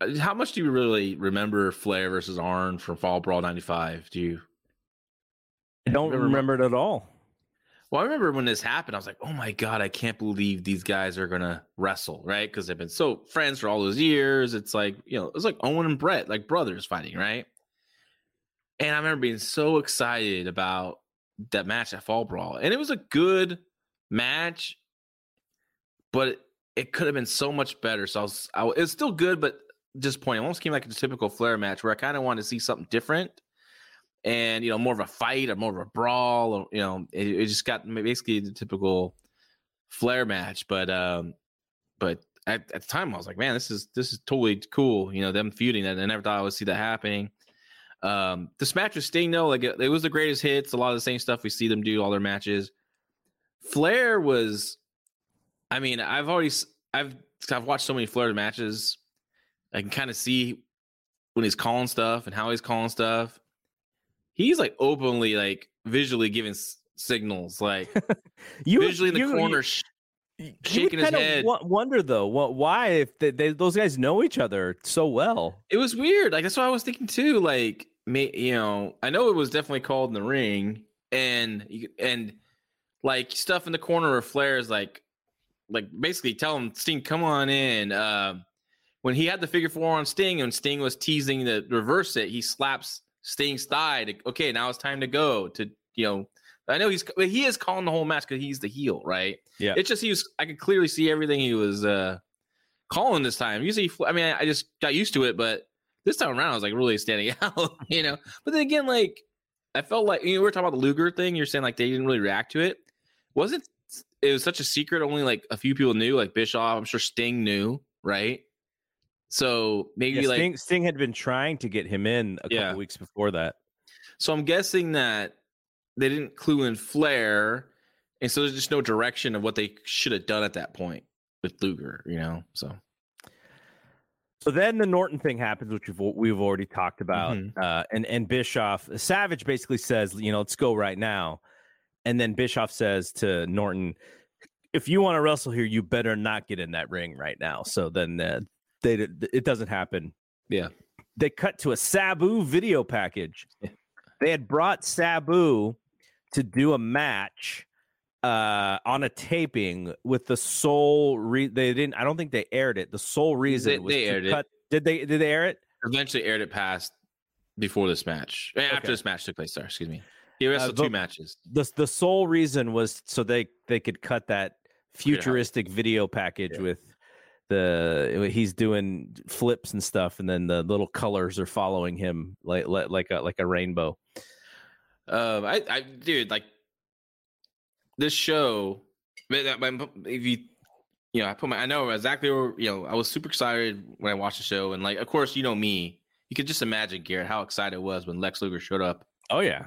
uh, how much do you really remember Flair versus Arn from Fall Brawl '95? Do you? I don't Remember- remember it at all. Well, I remember when this happened, I was like, "Oh my god, I can't believe these guys are gonna wrestle!" Right? Because they've been so friends for all those years. It's like you know, it's like Owen and Bret, like brothers fighting, right? And I remember being so excited about that match at Fall Brawl, and it was a good match, but it, it could have been so much better. So I was, I, it's still good, but disappointing. It almost came like a typical Flair match where I kind of wanted to see something different and you know more of a fight or more of a brawl or you know it, it just got basically the typical Flair match but um but at, at the time I was like man this is this is totally cool you know them feuding and I never thought I would see that happening. Um this match with Sting though like it, it was the greatest hits a lot of the same stuff we see them do all their matches. Flair was I mean I've already I've I've watched so many Flair matches I can kind of see when he's calling stuff and how he's calling stuff he's like openly like visually giving s- signals like You visually in the you- corner you- sh- you shaking his head wo- wonder though, what, why if they, they, those guys know each other so well? it was weird like that's what i was thinking too like may, you know i know it was definitely called in the ring and you- and like stuff in the corner of flair is like like basically tell him sting come on in um when he had the figure four on sting and sting was teasing to reverse it he slaps sting's thigh to, okay now it's time to go to you know i know he's he is calling the whole match because he's the heel right? Yeah. it's just he was i could clearly see everything he was uh calling this time. Usually i mean i just got used to it but this time around i was like really standing out you know? But then again like i felt like you know we were talking about the luger thing you're saying like they didn't really react to it. Wasn't it was such a secret only like a few people knew like bischoff i'm sure sting knew right so maybe Yeah, like Sting, Sting had been trying to get him in a Yeah. couple weeks before that. So I'm guessing that they didn't clue in Flair, and so there's just no direction of what they should have done at that point with Luger, you know. So So then the Norton thing happens, which we've we've already talked about, Mhm. uh, and and Bischoff Savage basically says, you know, let's go right now, and then Bischoff says to Norton, if you want to wrestle here, you better not get in that ring right now. So then uh, they it doesn't happen. Yeah. they cut to a Sabu video package. They had brought Sabu to do a match uh on a taping with the sole re- they didn't I don't think they aired it. The sole reason They- was they aired it. did they did they air it? eventually aired it past before this match, eh, after this match took place. Sorry, excuse me. He wrestled the- two matches. The the sole reason was so they they could cut that futuristic video package Yeah. with the he's doing flips and stuff and then the little colors are following him like like like a like a rainbow. Um, I, I, dude, like this show. If you, you know, I put my, I know exactly where, you know, I was super excited when I watched the show, and like, of course, you know me. You could just imagine Garrett how excited I was when Lex Luger showed up. Oh yeah.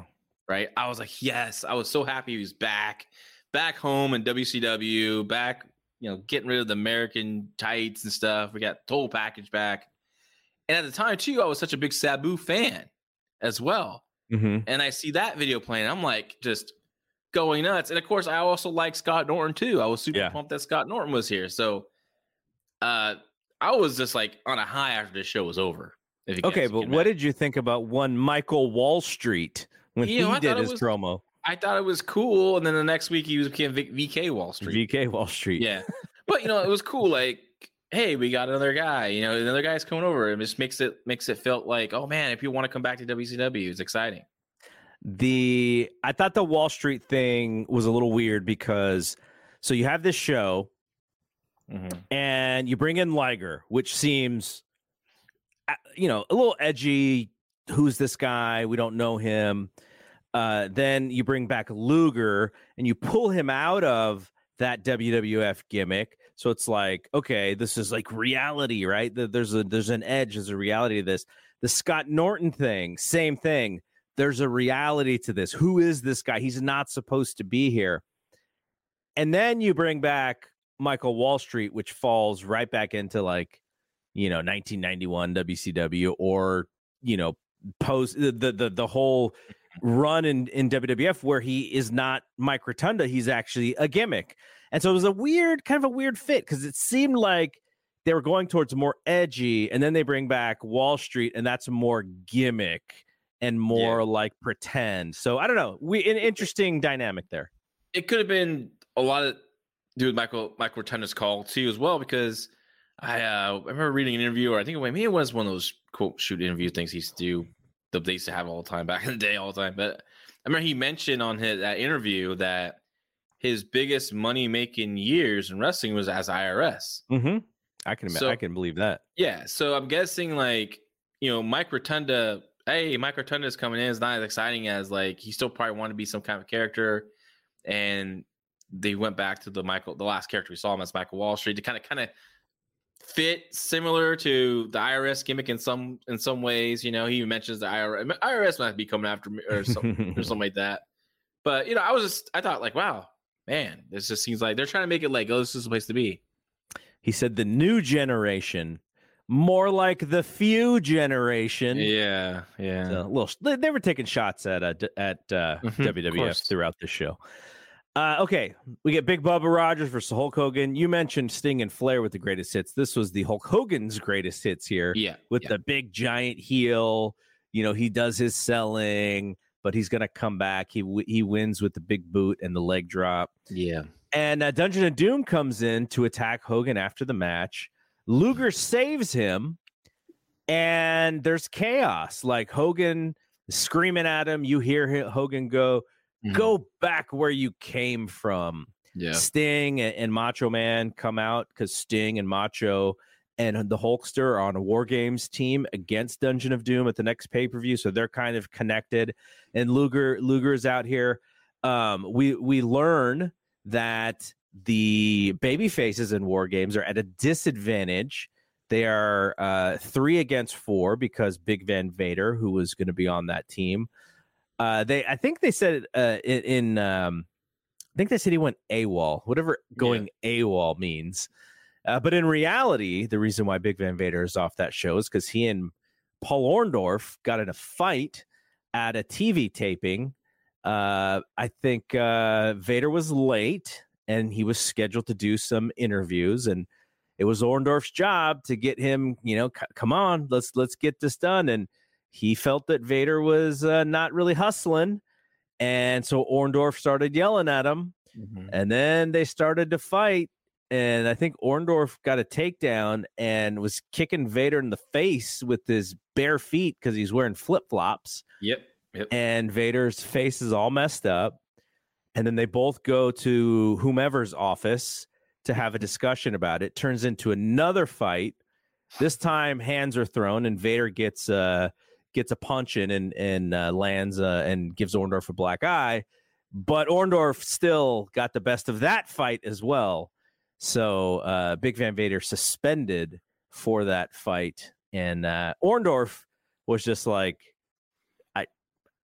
Right? I was like, yes, I was so happy he was back, back home in WCW, back, you know, getting rid of the American tights and stuff. We got the whole package back, and at the time too, I was such a big Sabu fan as well Mm-hmm. and I see that video playing. I'm like just going nuts. And of course, I also like Scott Norton too. I was super Yeah. pumped that Scott Norton was here. So uh I was just like on a high after this show was over. if you Okay, but what did you think about one Michael Wall Street when You he I did his was- promo? I thought it was cool, and then the next week he was became VK Wall Street. VK Wall Street. Yeah, but you know it was cool. Like, hey, we got another guy. You know, another guy's coming over. It just makes it makes it felt like, oh man, if you want to come back to WCW, it's exciting. The I thought the Wall Street thing was a little weird because so you have this show Mhm. and you bring in Liger, which seems uh, you know a little edgy. Who's this guy? We don't know him. Uh, then you bring back Luger and you pull him out of that WWF gimmick. So it's like, okay, this is like reality, right? Th- There's a there's an edge, there's a reality to this. The Scott Norton thing, same thing. There's a reality to this. Who is this guy? He's not supposed to be here. And then you bring back Michael Wall Street, which falls right back into like, you know, 1991 WCW or, you know, post the the the, the whole run in, in WWF where he is not Mike Rotunda, he's actually a gimmick. And so it was a weird, kind of a weird fit because it seemed like they were going towards more edgy, and then they bring back Wall Street, and that's more gimmick and more like pretend. So I don't know. We an interesting dynamic there. it could have been a lot of do with Michael Michael Rotunda's call too as well because I uh, I remember reading an interview or I think it, maybe it was one of those quote shoot interview things he used to do that they used to have all the time back in the day all the time. But I remember he mentioned on his that interview that his biggest money making years in wrestling was as IRS. Mm-hmm. I can So- I can believe that. Yeah, so I'm guessing like you know Mike Rotunda. Hey, Mike Rotunda is coming in. is not as exciting as like he still probably wanted to be some kind of character, and they went back to the Michael, the last character we saw him as Michael Wall Street to kind of kind of fit similar to the IRS gimmick in some in some ways. You know, he mentions the IRS. IRS might be coming after me or something or something like that. But you know, I was just I thought like, wow, man, this just seems like they're trying to make it like, oh, this is the place to be. He said the new generation, more like the few generation. Yeah, yeah. So, a little, they, were taking shots at uh, at uh, Mhm, WWF throughout the show. Uh, okay, we get Big Bubba Rogers versus Hulk Hogan. You mentioned Sting and Flair with the greatest hits. This was the Hulk Hogan's greatest hits here Yeah, with yeah. the big giant heel. You know, he does his selling, but he's gonna come back. He he wins with the big boot and the leg drop. yeah. And uh, Dungeon of Doom comes in to attack Hogan after the match. Luger saves him, and there's chaos. Like Hogan screaming at him. You hear Hogan go, Mhm. "Go back where you came from." Yeah. Sting and, and Macho Man come out because Sting and Macho and the Hulkster are on a War Games team against Dungeon of Doom at the next pay per view, so they're kind of connected. And Luger Luger is out here. Um, we we learn that the baby faces in War Games are at a disadvantage. They are uh, three against four because Big Van Vader, who was going to be on that team, uh, they I think they said uh, in, in um, I think they said he went AWOL, whatever going AWOL means. Uh, but in reality, the reason why Big Van Vader is off that show is because he and Paul Orndorff got in a fight at a TV taping. Uh, I think uh, Vader was late and he was scheduled to do some interviews, and it was Orndorff's job to get him. You know, c- come on, let's let's get this done. And he felt that Vader was uh, not really hustling, and so Orndorff started yelling at him. Mhm. And then they started to fight. And I think Orndorff got a takedown and was kicking Vader in the face with his bare feet because he's wearing flip flops. Yep. Yep. And Vader's face is all messed up. And then they both go to whomever's office to have a discussion about it. Turns into another fight. This time hands are thrown and Vader gets uh gets a punch in and and uh, lands uh, and gives Orndorff a black eye. But Orndorff still got the best of that fight as well. So uh, Big Van Vader suspended for that fight, and uh, Orndorff was just like, I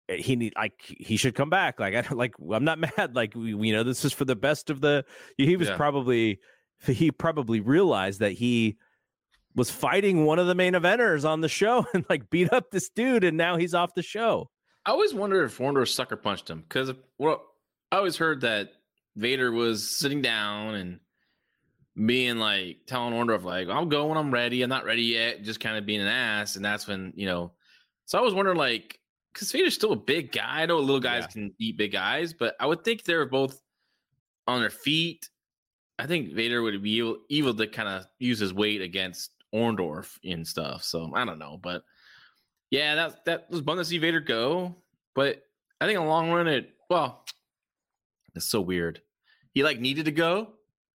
he need like he should come back. Like I don't like I'm not mad. Like we, we- you know this is for the best of the. He was Yeah. probably he probably realized that he was fighting one of the main eventers on the show and like beat up this dude, and now he's off the show. I always wondered if Orndorff sucker punched him because well, I always heard that Vader was sitting down and being like telling Orndorff like I'll go when I'm ready. I'm not ready yet. Just kind of being an ass, and that's when you know. So I was wondering like because Vader's still a big guy. I know little guys Yeah. can beat big guys, but I would think they're both on their feet. I think Vader would be able, able to kind of use his weight against Orndorff and stuff. So I don't know, but yeah, that that was fun to see Vader go. But I think in the long run, it well, it's so weird. He like needed to go,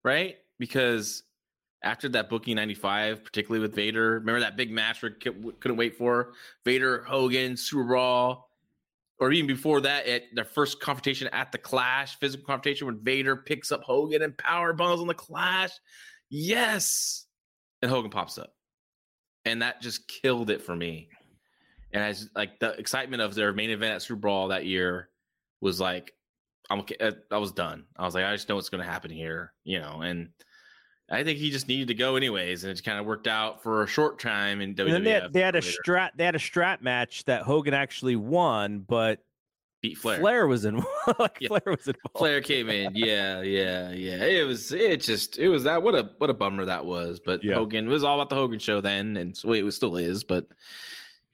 right? Because after that booking 95, particularly with Vader, remember that big match we couldn't wait for Vader, Hogan, Super Brawl, or even before that, at their first confrontation at the Clash, physical confrontation when Vader picks up Hogan and power bombs on the Clash. Yes, and Hogan pops up, and that just killed it for me. And as like the excitement of their main event at Super Brawl that year was like, I'm okay. uh, I was done. I was like, I just know what's going to happen here, you know. And I think he just needed to go anyways, and it kind of worked out for a short time in. And then they had, they had a later. strap they had a strap match that Hogan actually won, but beat Flair. Flair, was in like Yeah. Flair was involved. Flair came in. Yeah, yeah, yeah. It was it just it was that what a what a bummer that was. But Yeah. Hogan it was all about the Hogan show then, and so it was, still is. But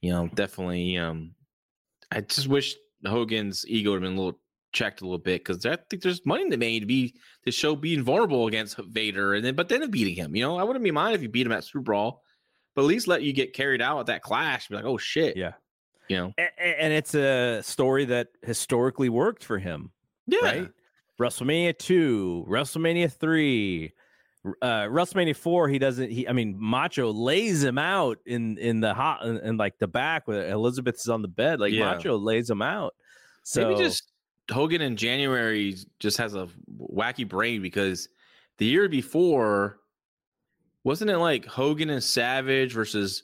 you know, definitely. Um, I just wish Hogan's ego would have been a little checked a little bit because I think there's money to made to be to show being vulnerable against Vader, and then but then of beating him. You know, I wouldn't be mind if you beat him at Super Brawl, but at least let you get carried out at that clash. Be like, oh shit, Yeah. You know, A- a- and it's a story that historically worked for him. yeah, right? WrestleMania two, WrestleMania three, uh, WrestleMania four. He doesn't. He, I mean, Macho lays him out in in the hot in, in like the back where Elizabeth is on the bed. Like Yeah. Macho lays him out. So Maybe just Hogan in January just has a wacky brain because the year before wasn't it like Hogan and Savage versus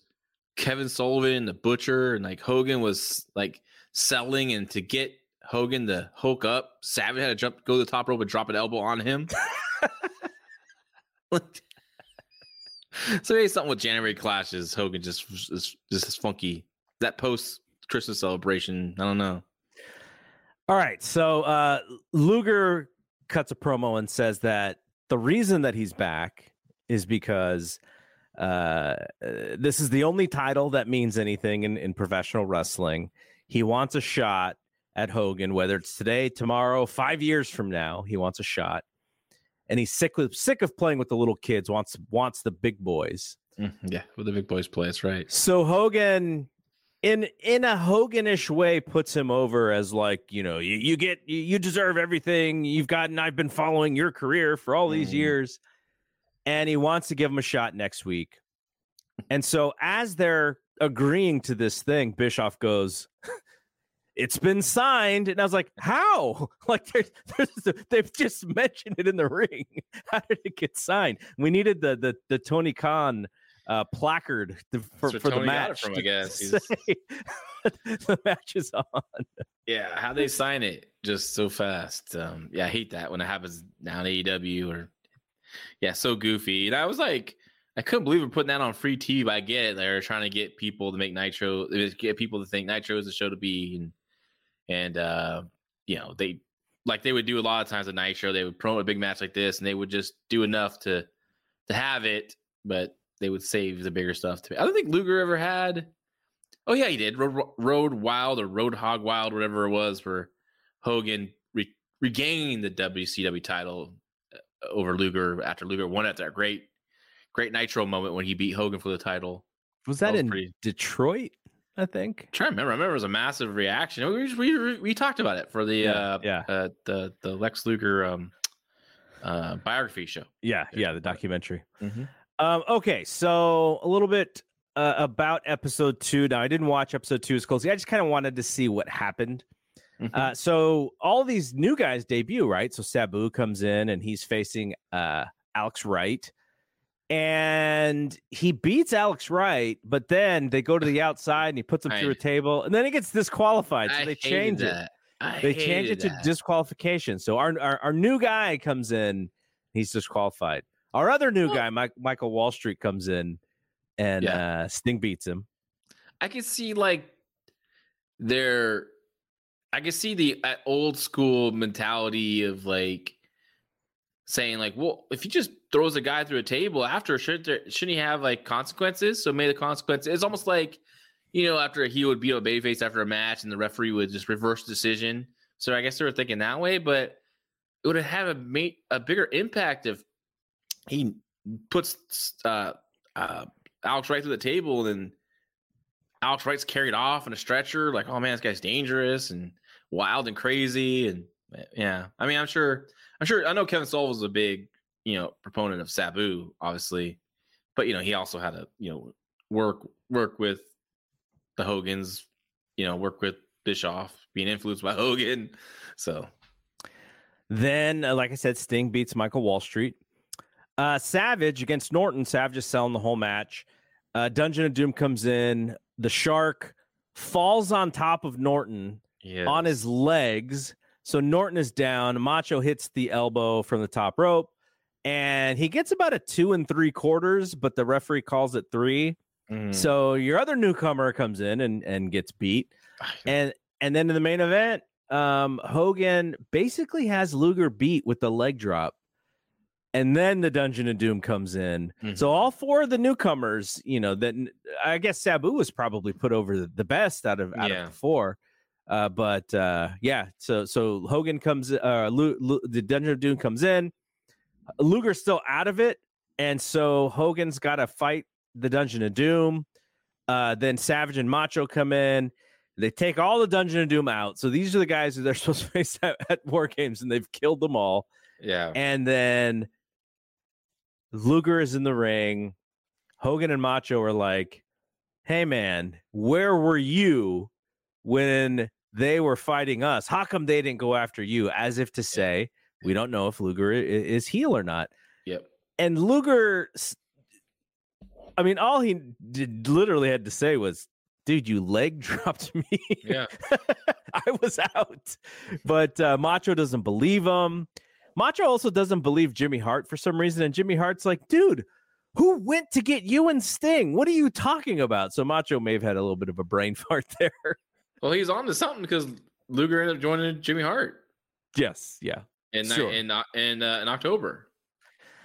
Kevin Sullivan and the Butcher and like Hogan was like selling and to get Hogan to hook up, Savage had to jump go to the top rope and drop an elbow on him. so maybe something with January clashes. Hogan just is just funky. That post Christmas celebration, I don't know. All right. So uh, Luger cuts a promo and says that the reason that he's back is because uh, uh, this is the only title that means anything in, in professional wrestling. He wants a shot at Hogan, whether it's today, tomorrow, five years from now. He wants a shot, and he's sick with sick of playing with the little kids. wants wants the big boys. Mm, Yeah, with the big boys play, that's right. So Hogan, in in a Hoganish way, puts him over as like you know you, you get you, you deserve everything you've gotten. I've been following your career for all these Mhm. years, and he wants to give him a shot next week. And so as they're agreeing to this thing, Bischoff goes. It's been signed, and I was like, "How? Like, there's, there's, they've just mentioned it in the ring. How did it get signed? We needed the the the Tony Khan uh, placard to, for, for the Tony got it match. from, I guess. The match is on. Yeah, how they sign it just so fast. Um, yeah, I hate that when it happens now in AEW or yeah, so goofy. And I was like, I couldn't believe we're putting that on free TV. But I get it. They're trying to get people to make Nitro, get people to think Nitro is the show to be, and and uh, you know they like they would do a lot of times at Nitro. They would promote a big match like this, and they would just do enough to to have it, but they would save the bigger stuff to. I don't think Luger ever had. Oh yeah, he did. Road, Road Wild or Road Hog Wild, whatever it was, where Hogan re- regained the WCW title over Luger after Luger won at that great, great Nitro moment when he beat Hogan for the title. Was that, That was in pretty- Detroit? I think. I'm trying to remember. I remember it was a massive reaction. We we, we, talked about it for the Yeah, uh, yeah. Uh, the the Lex Luger um, uh, biography show. Yeah, yeah, the documentary. Mhm. Um, okay, so a little bit uh, about episode two. Now, I didn't watch episode two as closely. I just kind of wanted to see what happened. Uh, so all these new guys debut, right? So Sabu comes in and he's facing uh, Alex Wright, and he beats Alex Wright, but then they go to the outside and he puts him through a table, and then he gets disqualified. So I they change it. I They change it to that. disqualification. So our, our our new guy comes in, he's disqualified. Our other new Well- guy, Mike, Michael Wall Street, comes in, and Yeah. uh, Sting beats him. I can see like their I can see the uh, old school mentality of like saying like, well, if he just throws a guy through a table after, shouldn't there, shouldn't he have like consequences? So maybe the consequences. It's almost like you know after he would beat a babyface after a match, and the referee would just reverse decision. So I guess they were thinking that way, but it would have a made a bigger impact if he puts uh, uh, Alex Wright through the table and Alex Wright's carried off in a stretcher. Like, oh man, this guy's dangerous and wild and crazy. And yeah, I mean, I'm sure, I'm sure, I know Kevin Soul was a big, you know, proponent of Sabu, obviously, but you know, he also had to, you know, work work with the Hogans, you know, work with Bischoff, being influenced by Hogan. So Then, uh, like I said, Sting beats Michael Wall Street. Uh, Savage against Norton. Savage is selling the whole match. Uh, Dungeon of Doom comes in. The Shark falls on top of Norton yeah, on his legs. So Norton is down. Macho hits the elbow from the top rope, and he gets about a two and three quarters, but the referee calls it three. Mhm. So your other newcomer comes in and, and gets beat. And and then in the main event, um, Hogan basically has Luger beat with the leg drop. And then the Dungeon of Doom comes in. So all four of the newcomers, you know, that I guess Sabu was probably put over the, the best out of out Yeah. of the four. Uh, but uh, yeah, so so Hogan comes, uh, Lu, Lu, the Dungeon of Doom comes in. Luger's still out of it, and so Hogan's got to fight the Dungeon of Doom. Uh, then Savage and Macho come in. They take all the Dungeon of Doom out. So these are the guys that they're supposed to face at, at War Games, and they've killed them all. Yeah. And then Luger is in the ring. Hogan and Macho are like, hey, man, where were you when they were fighting us? How come they didn't go after you? As if to say, we don't know if Luger is heel or not. Yep. And Luger, I mean, all he did, literally had to say was, dude, you leg dropped me. Yeah. I was out. But uh, Macho doesn't believe him. Macho also doesn't believe Jimmy Hart for some reason. And Jimmy Hart's like, dude, who went to get you and Sting? What are you talking about? So Macho may have had a little bit of a brain fart there. Well, he's on to something because Luger ended up joining Jimmy Hart. Yes. Yeah. In sure. in in, uh, in October.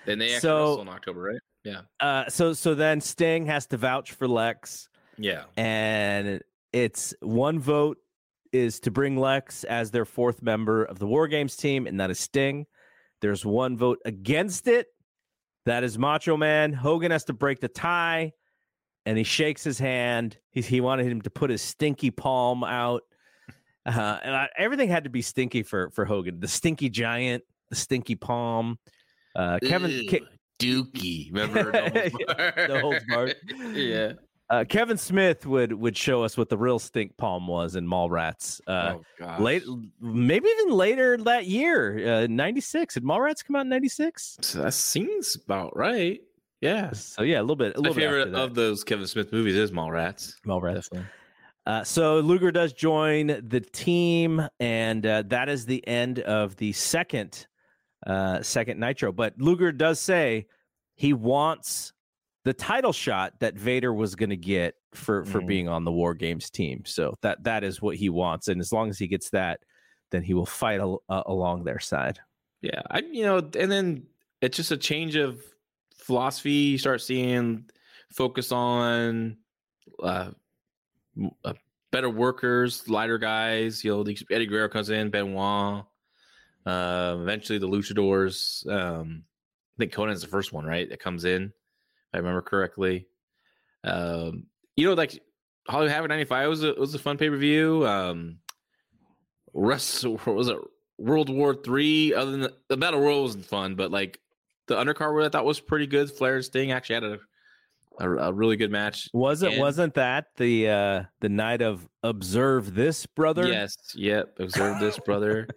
Then they actually So- in October, right? Yeah. Uh, so so then Sting has to vouch for Lex. Yeah. and it's one vote is to bring Lex as their fourth member of the War Games team, and that is Sting. There's one vote against it. That is Macho Man. Hogan has to break the tie, and he shakes his hand. He, he wanted him to put his stinky palm out. Uh, and I, everything had to be stinky for for Hogan. The stinky giant, the stinky palm. Uh, Kevin, Ke- Dookie. Remember the holds barred. yeah. Uh, Kevin Smith would would show us what the real stink palm was in Mallrats. Uh, oh late, maybe even later that year, uh, '96. Did Mallrats come out in '96? So that seems about right. Yeah. So yeah, a little bit. A My little bit favorite of those Kevin Smith movies is Mallrats. Mallrats. Uh, so Luger does join the team, and uh, that is the end of the second uh, second Nitro. But Luger does say he wants the title shot that Vader was going to get for for Mhm. being on the War Games team. So that that is what he wants, and as long as he gets that, then he will fight al- uh, along their side. Yeah, I you know, and then it's just a change of philosophy. You start seeing focus on uh, uh better workers, lighter guys. You know, Eddie Guerrero comes in, Benoit. Uh, eventually, the Luchadors. Um, I think Konnan's the first one, right? That comes in, I remember correctly. Um, you know, like Hollywood Havoc '95 was a was a fun pay per view. Um, what was it World War Three. Other than the, the Battle Royal wasn't fun, but like the undercard I thought was pretty good. Flair and Sting actually had a a, a really good match. Was it? And- wasn't that the uh, the night of observe this, brother? Yes, yep. Observe this, brother.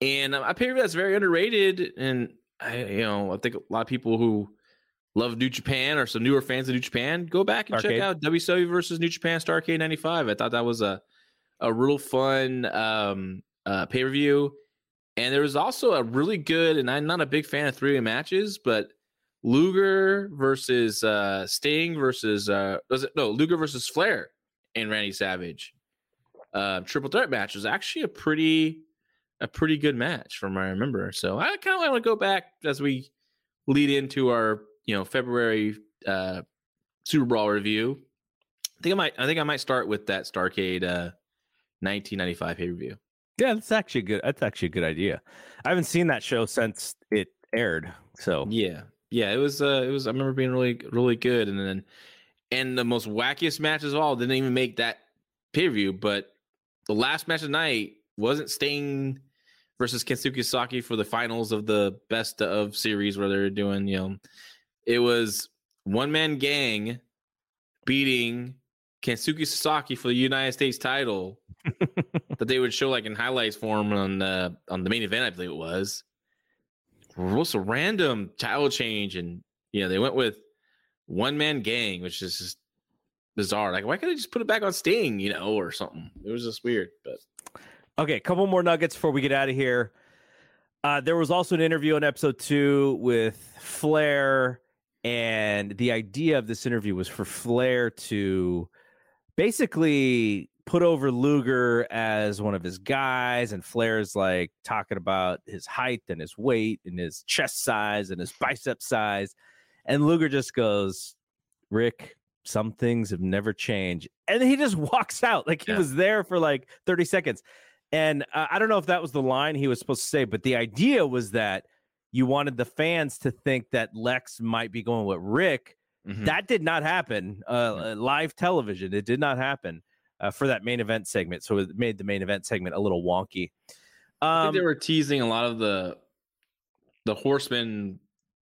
And um, I figure that's very underrated. And I, you know, I think a lot of people who love New Japan or some newer fans of New Japan go back and Arcade. check out WCW versus New Japan Starcade '95. I thought that was a a real fun um, uh, pay per view. And there was also a really good, and I'm not a big fan of three way matches, but Luger versus uh, Sting versus uh, was it no Luger versus Flair and Randy Savage uh, triple threat match was actually a pretty a pretty good match from what I remember. So I kind of want to go back as we lead into our you know February uh, Super Brawl review. I think I might I think I might start with that Starcade uh, 1995 pay per view. Yeah, that's actually good. That's actually a good idea. I haven't seen that show since it aired. So Yeah, yeah, it was. Uh, it was. I remember being really, really good. And then, and the most wackiest matches of all didn't even make that pay per view. But the last match of the night wasn't Sting versus Kensuke Sasaki for the finals of the best of series where they're doing. You know, it was one man gang beating Kensuke Sasaki for the United States title that they would show like in highlights form on uh, on the main event, I believe it was. Was a random title change, and you know they went with one man gang, which is just bizarre. Like, why can't they just put it back on Sting, you know, or something? It was just weird, but Okay, a couple more nuggets before we get out of here. Uh, there was also an interview on episode two with Flair, and the idea of this interview was for Flair to basically put over Luger as one of his guys, and Flair's like talking about his height and his weight and his chest size and his bicep size, and Luger just goes, "Ric, some things have never changed. And he just walks out like he Yeah. was there for like 30 seconds. And uh, I don't know if that was the line he was supposed to say, but the idea was that you wanted the fans to think that Lex might be going with Ric. Mhm. That did not happen. Uh, live television, it did not happen uh, for that main event segment. So it made the main event segment a little wonky. I Um, think they were teasing a lot of the the horsemen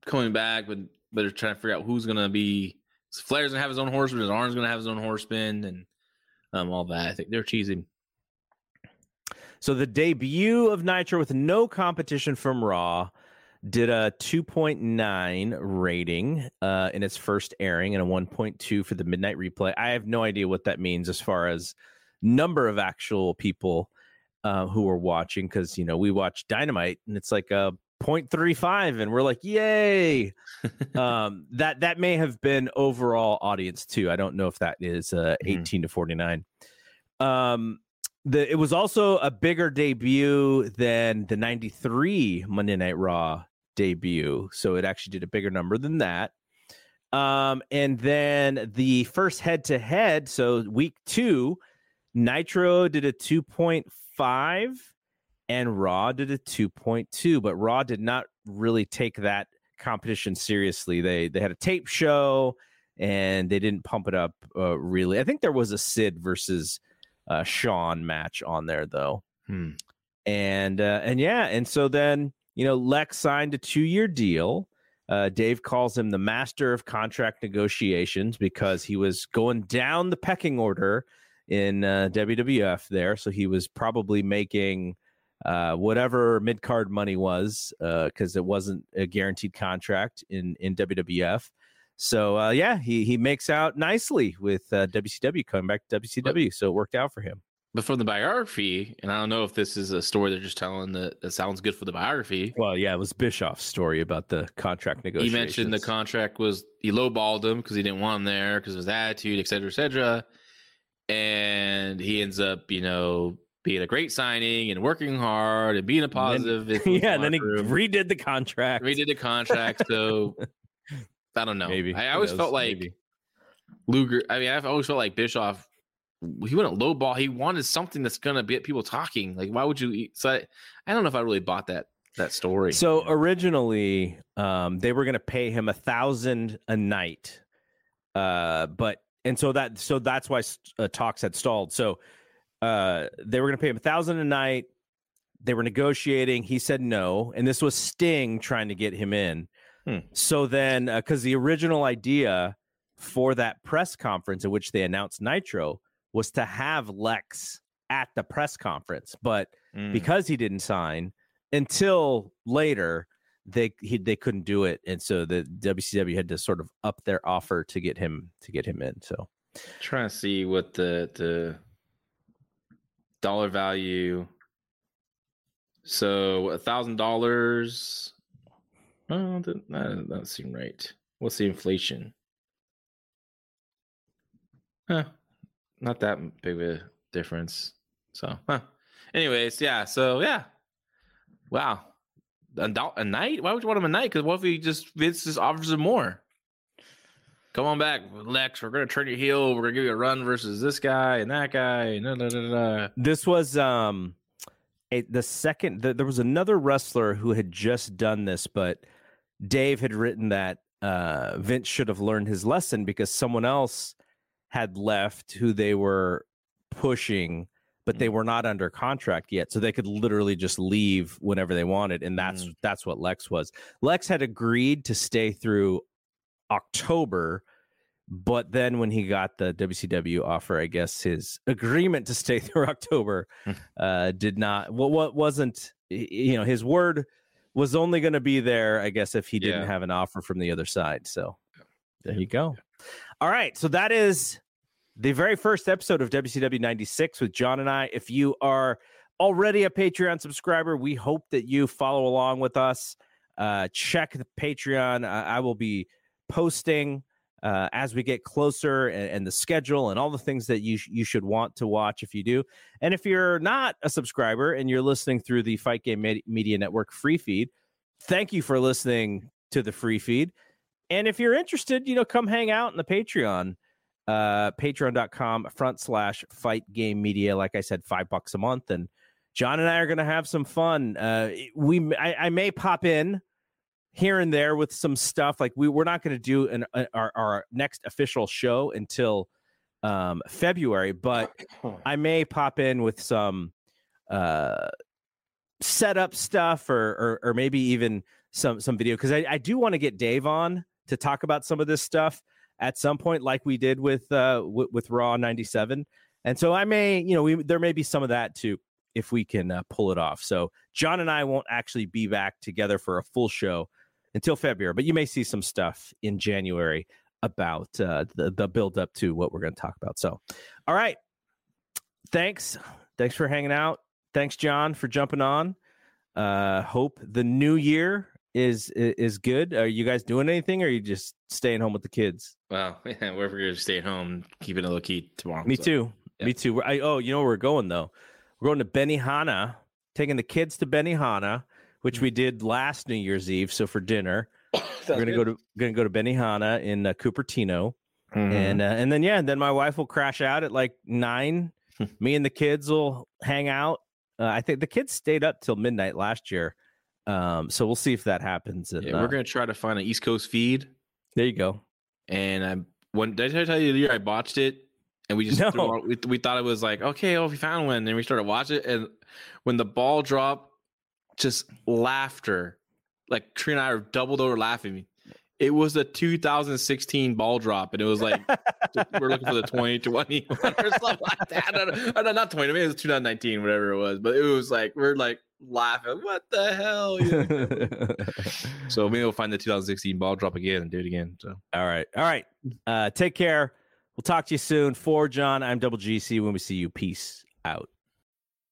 coming back, but but they're trying to figure out who's gonna be. Flair's gonna have his own horseman. His Arn's gonna have his own horseman, and um all that. I think they're teasing. So the debut of Nitro with no competition from Raw did a 2.9 rating uh, in its first airing and a 1.2 for the midnight replay. I have no idea what that means as far as number of actual people uh, who were watching because you know we watch Dynamite and it's like a 0.35 and we're like yay um that that may have been overall audience too i don't know if that is uh Mhm. 18 to 49 um the it was also a bigger debut than the 93 monday night raw debut so it actually did a bigger number than that um and then the first head to head so week two nitro did a 2.5 and Raw did a 2.2, but Raw did not really take that competition seriously. They they had a tape show and they didn't pump it up uh, really. I think there was a Sid versus uh, Shawn match on there though, Hmm. and uh, and yeah, and so then you know Lex signed a two year deal. Uh, Dave calls him the master of contract negotiations because he was going down the pecking order in uh, WWF there. So he was probably making uh, whatever mid card money was because it wasn't a guaranteed contract in in WWF. So uh, yeah, he he makes out nicely with uh, WCW coming back to WCW. So it worked out for him. But from the biography, and I don't know if this is a story they're just telling that, that sounds good for the biography. Well, yeah, it was Bischoff's story about the contract negotiation. He mentioned the contract was he lowballed him because he didn't want him there because of his attitude, et cetera, et cetera. And he ends up, you know, being a great signing and working hard and being a positive. influence in the yeah, and then he room. redid the contract. redid the contract. So I don't know. Maybe I Who always knows? felt like Maybe. Luger. I mean, I've always felt like Bischoff. He wouldn't lowball. He wanted something that's gonna get people talking. Like, why would you? Eat? So I, I don't know if I really bought that that story. So originally, um, they were going to pay him a thousand a night, uh, but and so that so that's why uh, talks had stalled. So uh, they were going to pay him a thousand a night. They were negotiating. He said no, and this was Sting trying to get him in. Hmm. So then, because the original idea for that press conference in which they announced Nitro was to have Lex at the press conference, but Mm. because he didn't sign until later they he, they couldn't do it and so the WCW had to sort of up their offer to get him to get him in so trying to see what the the dollar value. So a thousand dollars. Oh, that that doesn't seem right. What's the inflation? Huh, not that big of a difference. So, huh. Anyways, yeah. So yeah. Wow. A, do- a night? Why would you want him a night? Because what if he just Vince just offers him more? Come on back, Lex. We're gonna turn you heel. We're gonna give you a run versus this guy and that guy. Da, da, da, this was um a, the second th- there was another wrestler who had just done this but Dave had written that uh Vince should have learned his lesson because someone else had left who they were pushing but they were not under contract yet so they could literally just leave whenever they wanted and that's Mm. that's what Lex was. Lex had agreed to stay through October but then when he got the WCW offer I guess his agreement to stay through October uh did not what what wasn't you know his word was only going to be there I guess if he didn't have an offer from the other side so there you go. All right so that is the very first episode of WCW 96 with John and I. If you are already a Patreon subscriber, we hope that you follow along with us. Uh, check the Patreon. I, I will be posting uh, as we get closer and, and the schedule and all the things that you sh- you should want to watch if you do. And if you're not a subscriber and you're listening through the Fight Game Med- Media Network free feed, thank you for listening to the free feed. And if you're interested, you know, come hang out in the Patreon uh, patreon.com front slash fight game media. Like I said, five bucks a month. And John and I are going to have some fun. Uh, we, I, I, may pop in here and there with some stuff. Like we, we're not going to do an, uh, our, our next official show until um, February, but I may pop in with some uh, setup stuff or, or, or maybe even some, some video. Cause I, I do want to get Dave on to talk about some of this stuff at some point, like we did with uh, w- with Raw '97. And so I may, you know, we, there may be some of that too if we can uh, pull it off. So John and I won't actually be back together for a full show until February, but you may see some stuff in January about uh, the the build up to what we're going to talk about. So, all right, thanks, thanks for hanging out. Thanks, John, for jumping on. Uh, hope the new year is is good. Are you guys doing anything, or are you just staying home with the kids? Well, yeah, we're going to stay at home, keeping a low key tomorrow. Me so. too. Yeah. Me too. I, oh, you know where we're going though? We're going to Benihana, taking the kids to Benihana, which we did last New Year's Eve. So for dinner, we're gonna good. go to gonna go to Benihana in uh, Cupertino, mm-hmm. and uh, and then yeah, and then my wife will crash out at like nine. Me and the kids will hang out. Uh, I think the kids stayed up till midnight last year. Um, so we'll see if that happens. And, yeah, we're uh gonna try to find an East Coast feed. There you go. And I when did I tell you the year I botched it? And we just no. we, we thought it was like okay, oh, we found one. And we started watching it, and when the ball dropped, just laughter. Like Trina and I are doubled over laughing. It was a 2016 ball drop, and it was like we're looking for the 2020 or something like that. No, not 20, I mean, it was 2019, whatever it was. But it was like we're like laughing. What the hell? so maybe we'll find the 2016 ball drop again and do it again. So all right, all right. Uh, take care. We'll talk to you soon. For John, I'm Double GC. When we see you, peace out.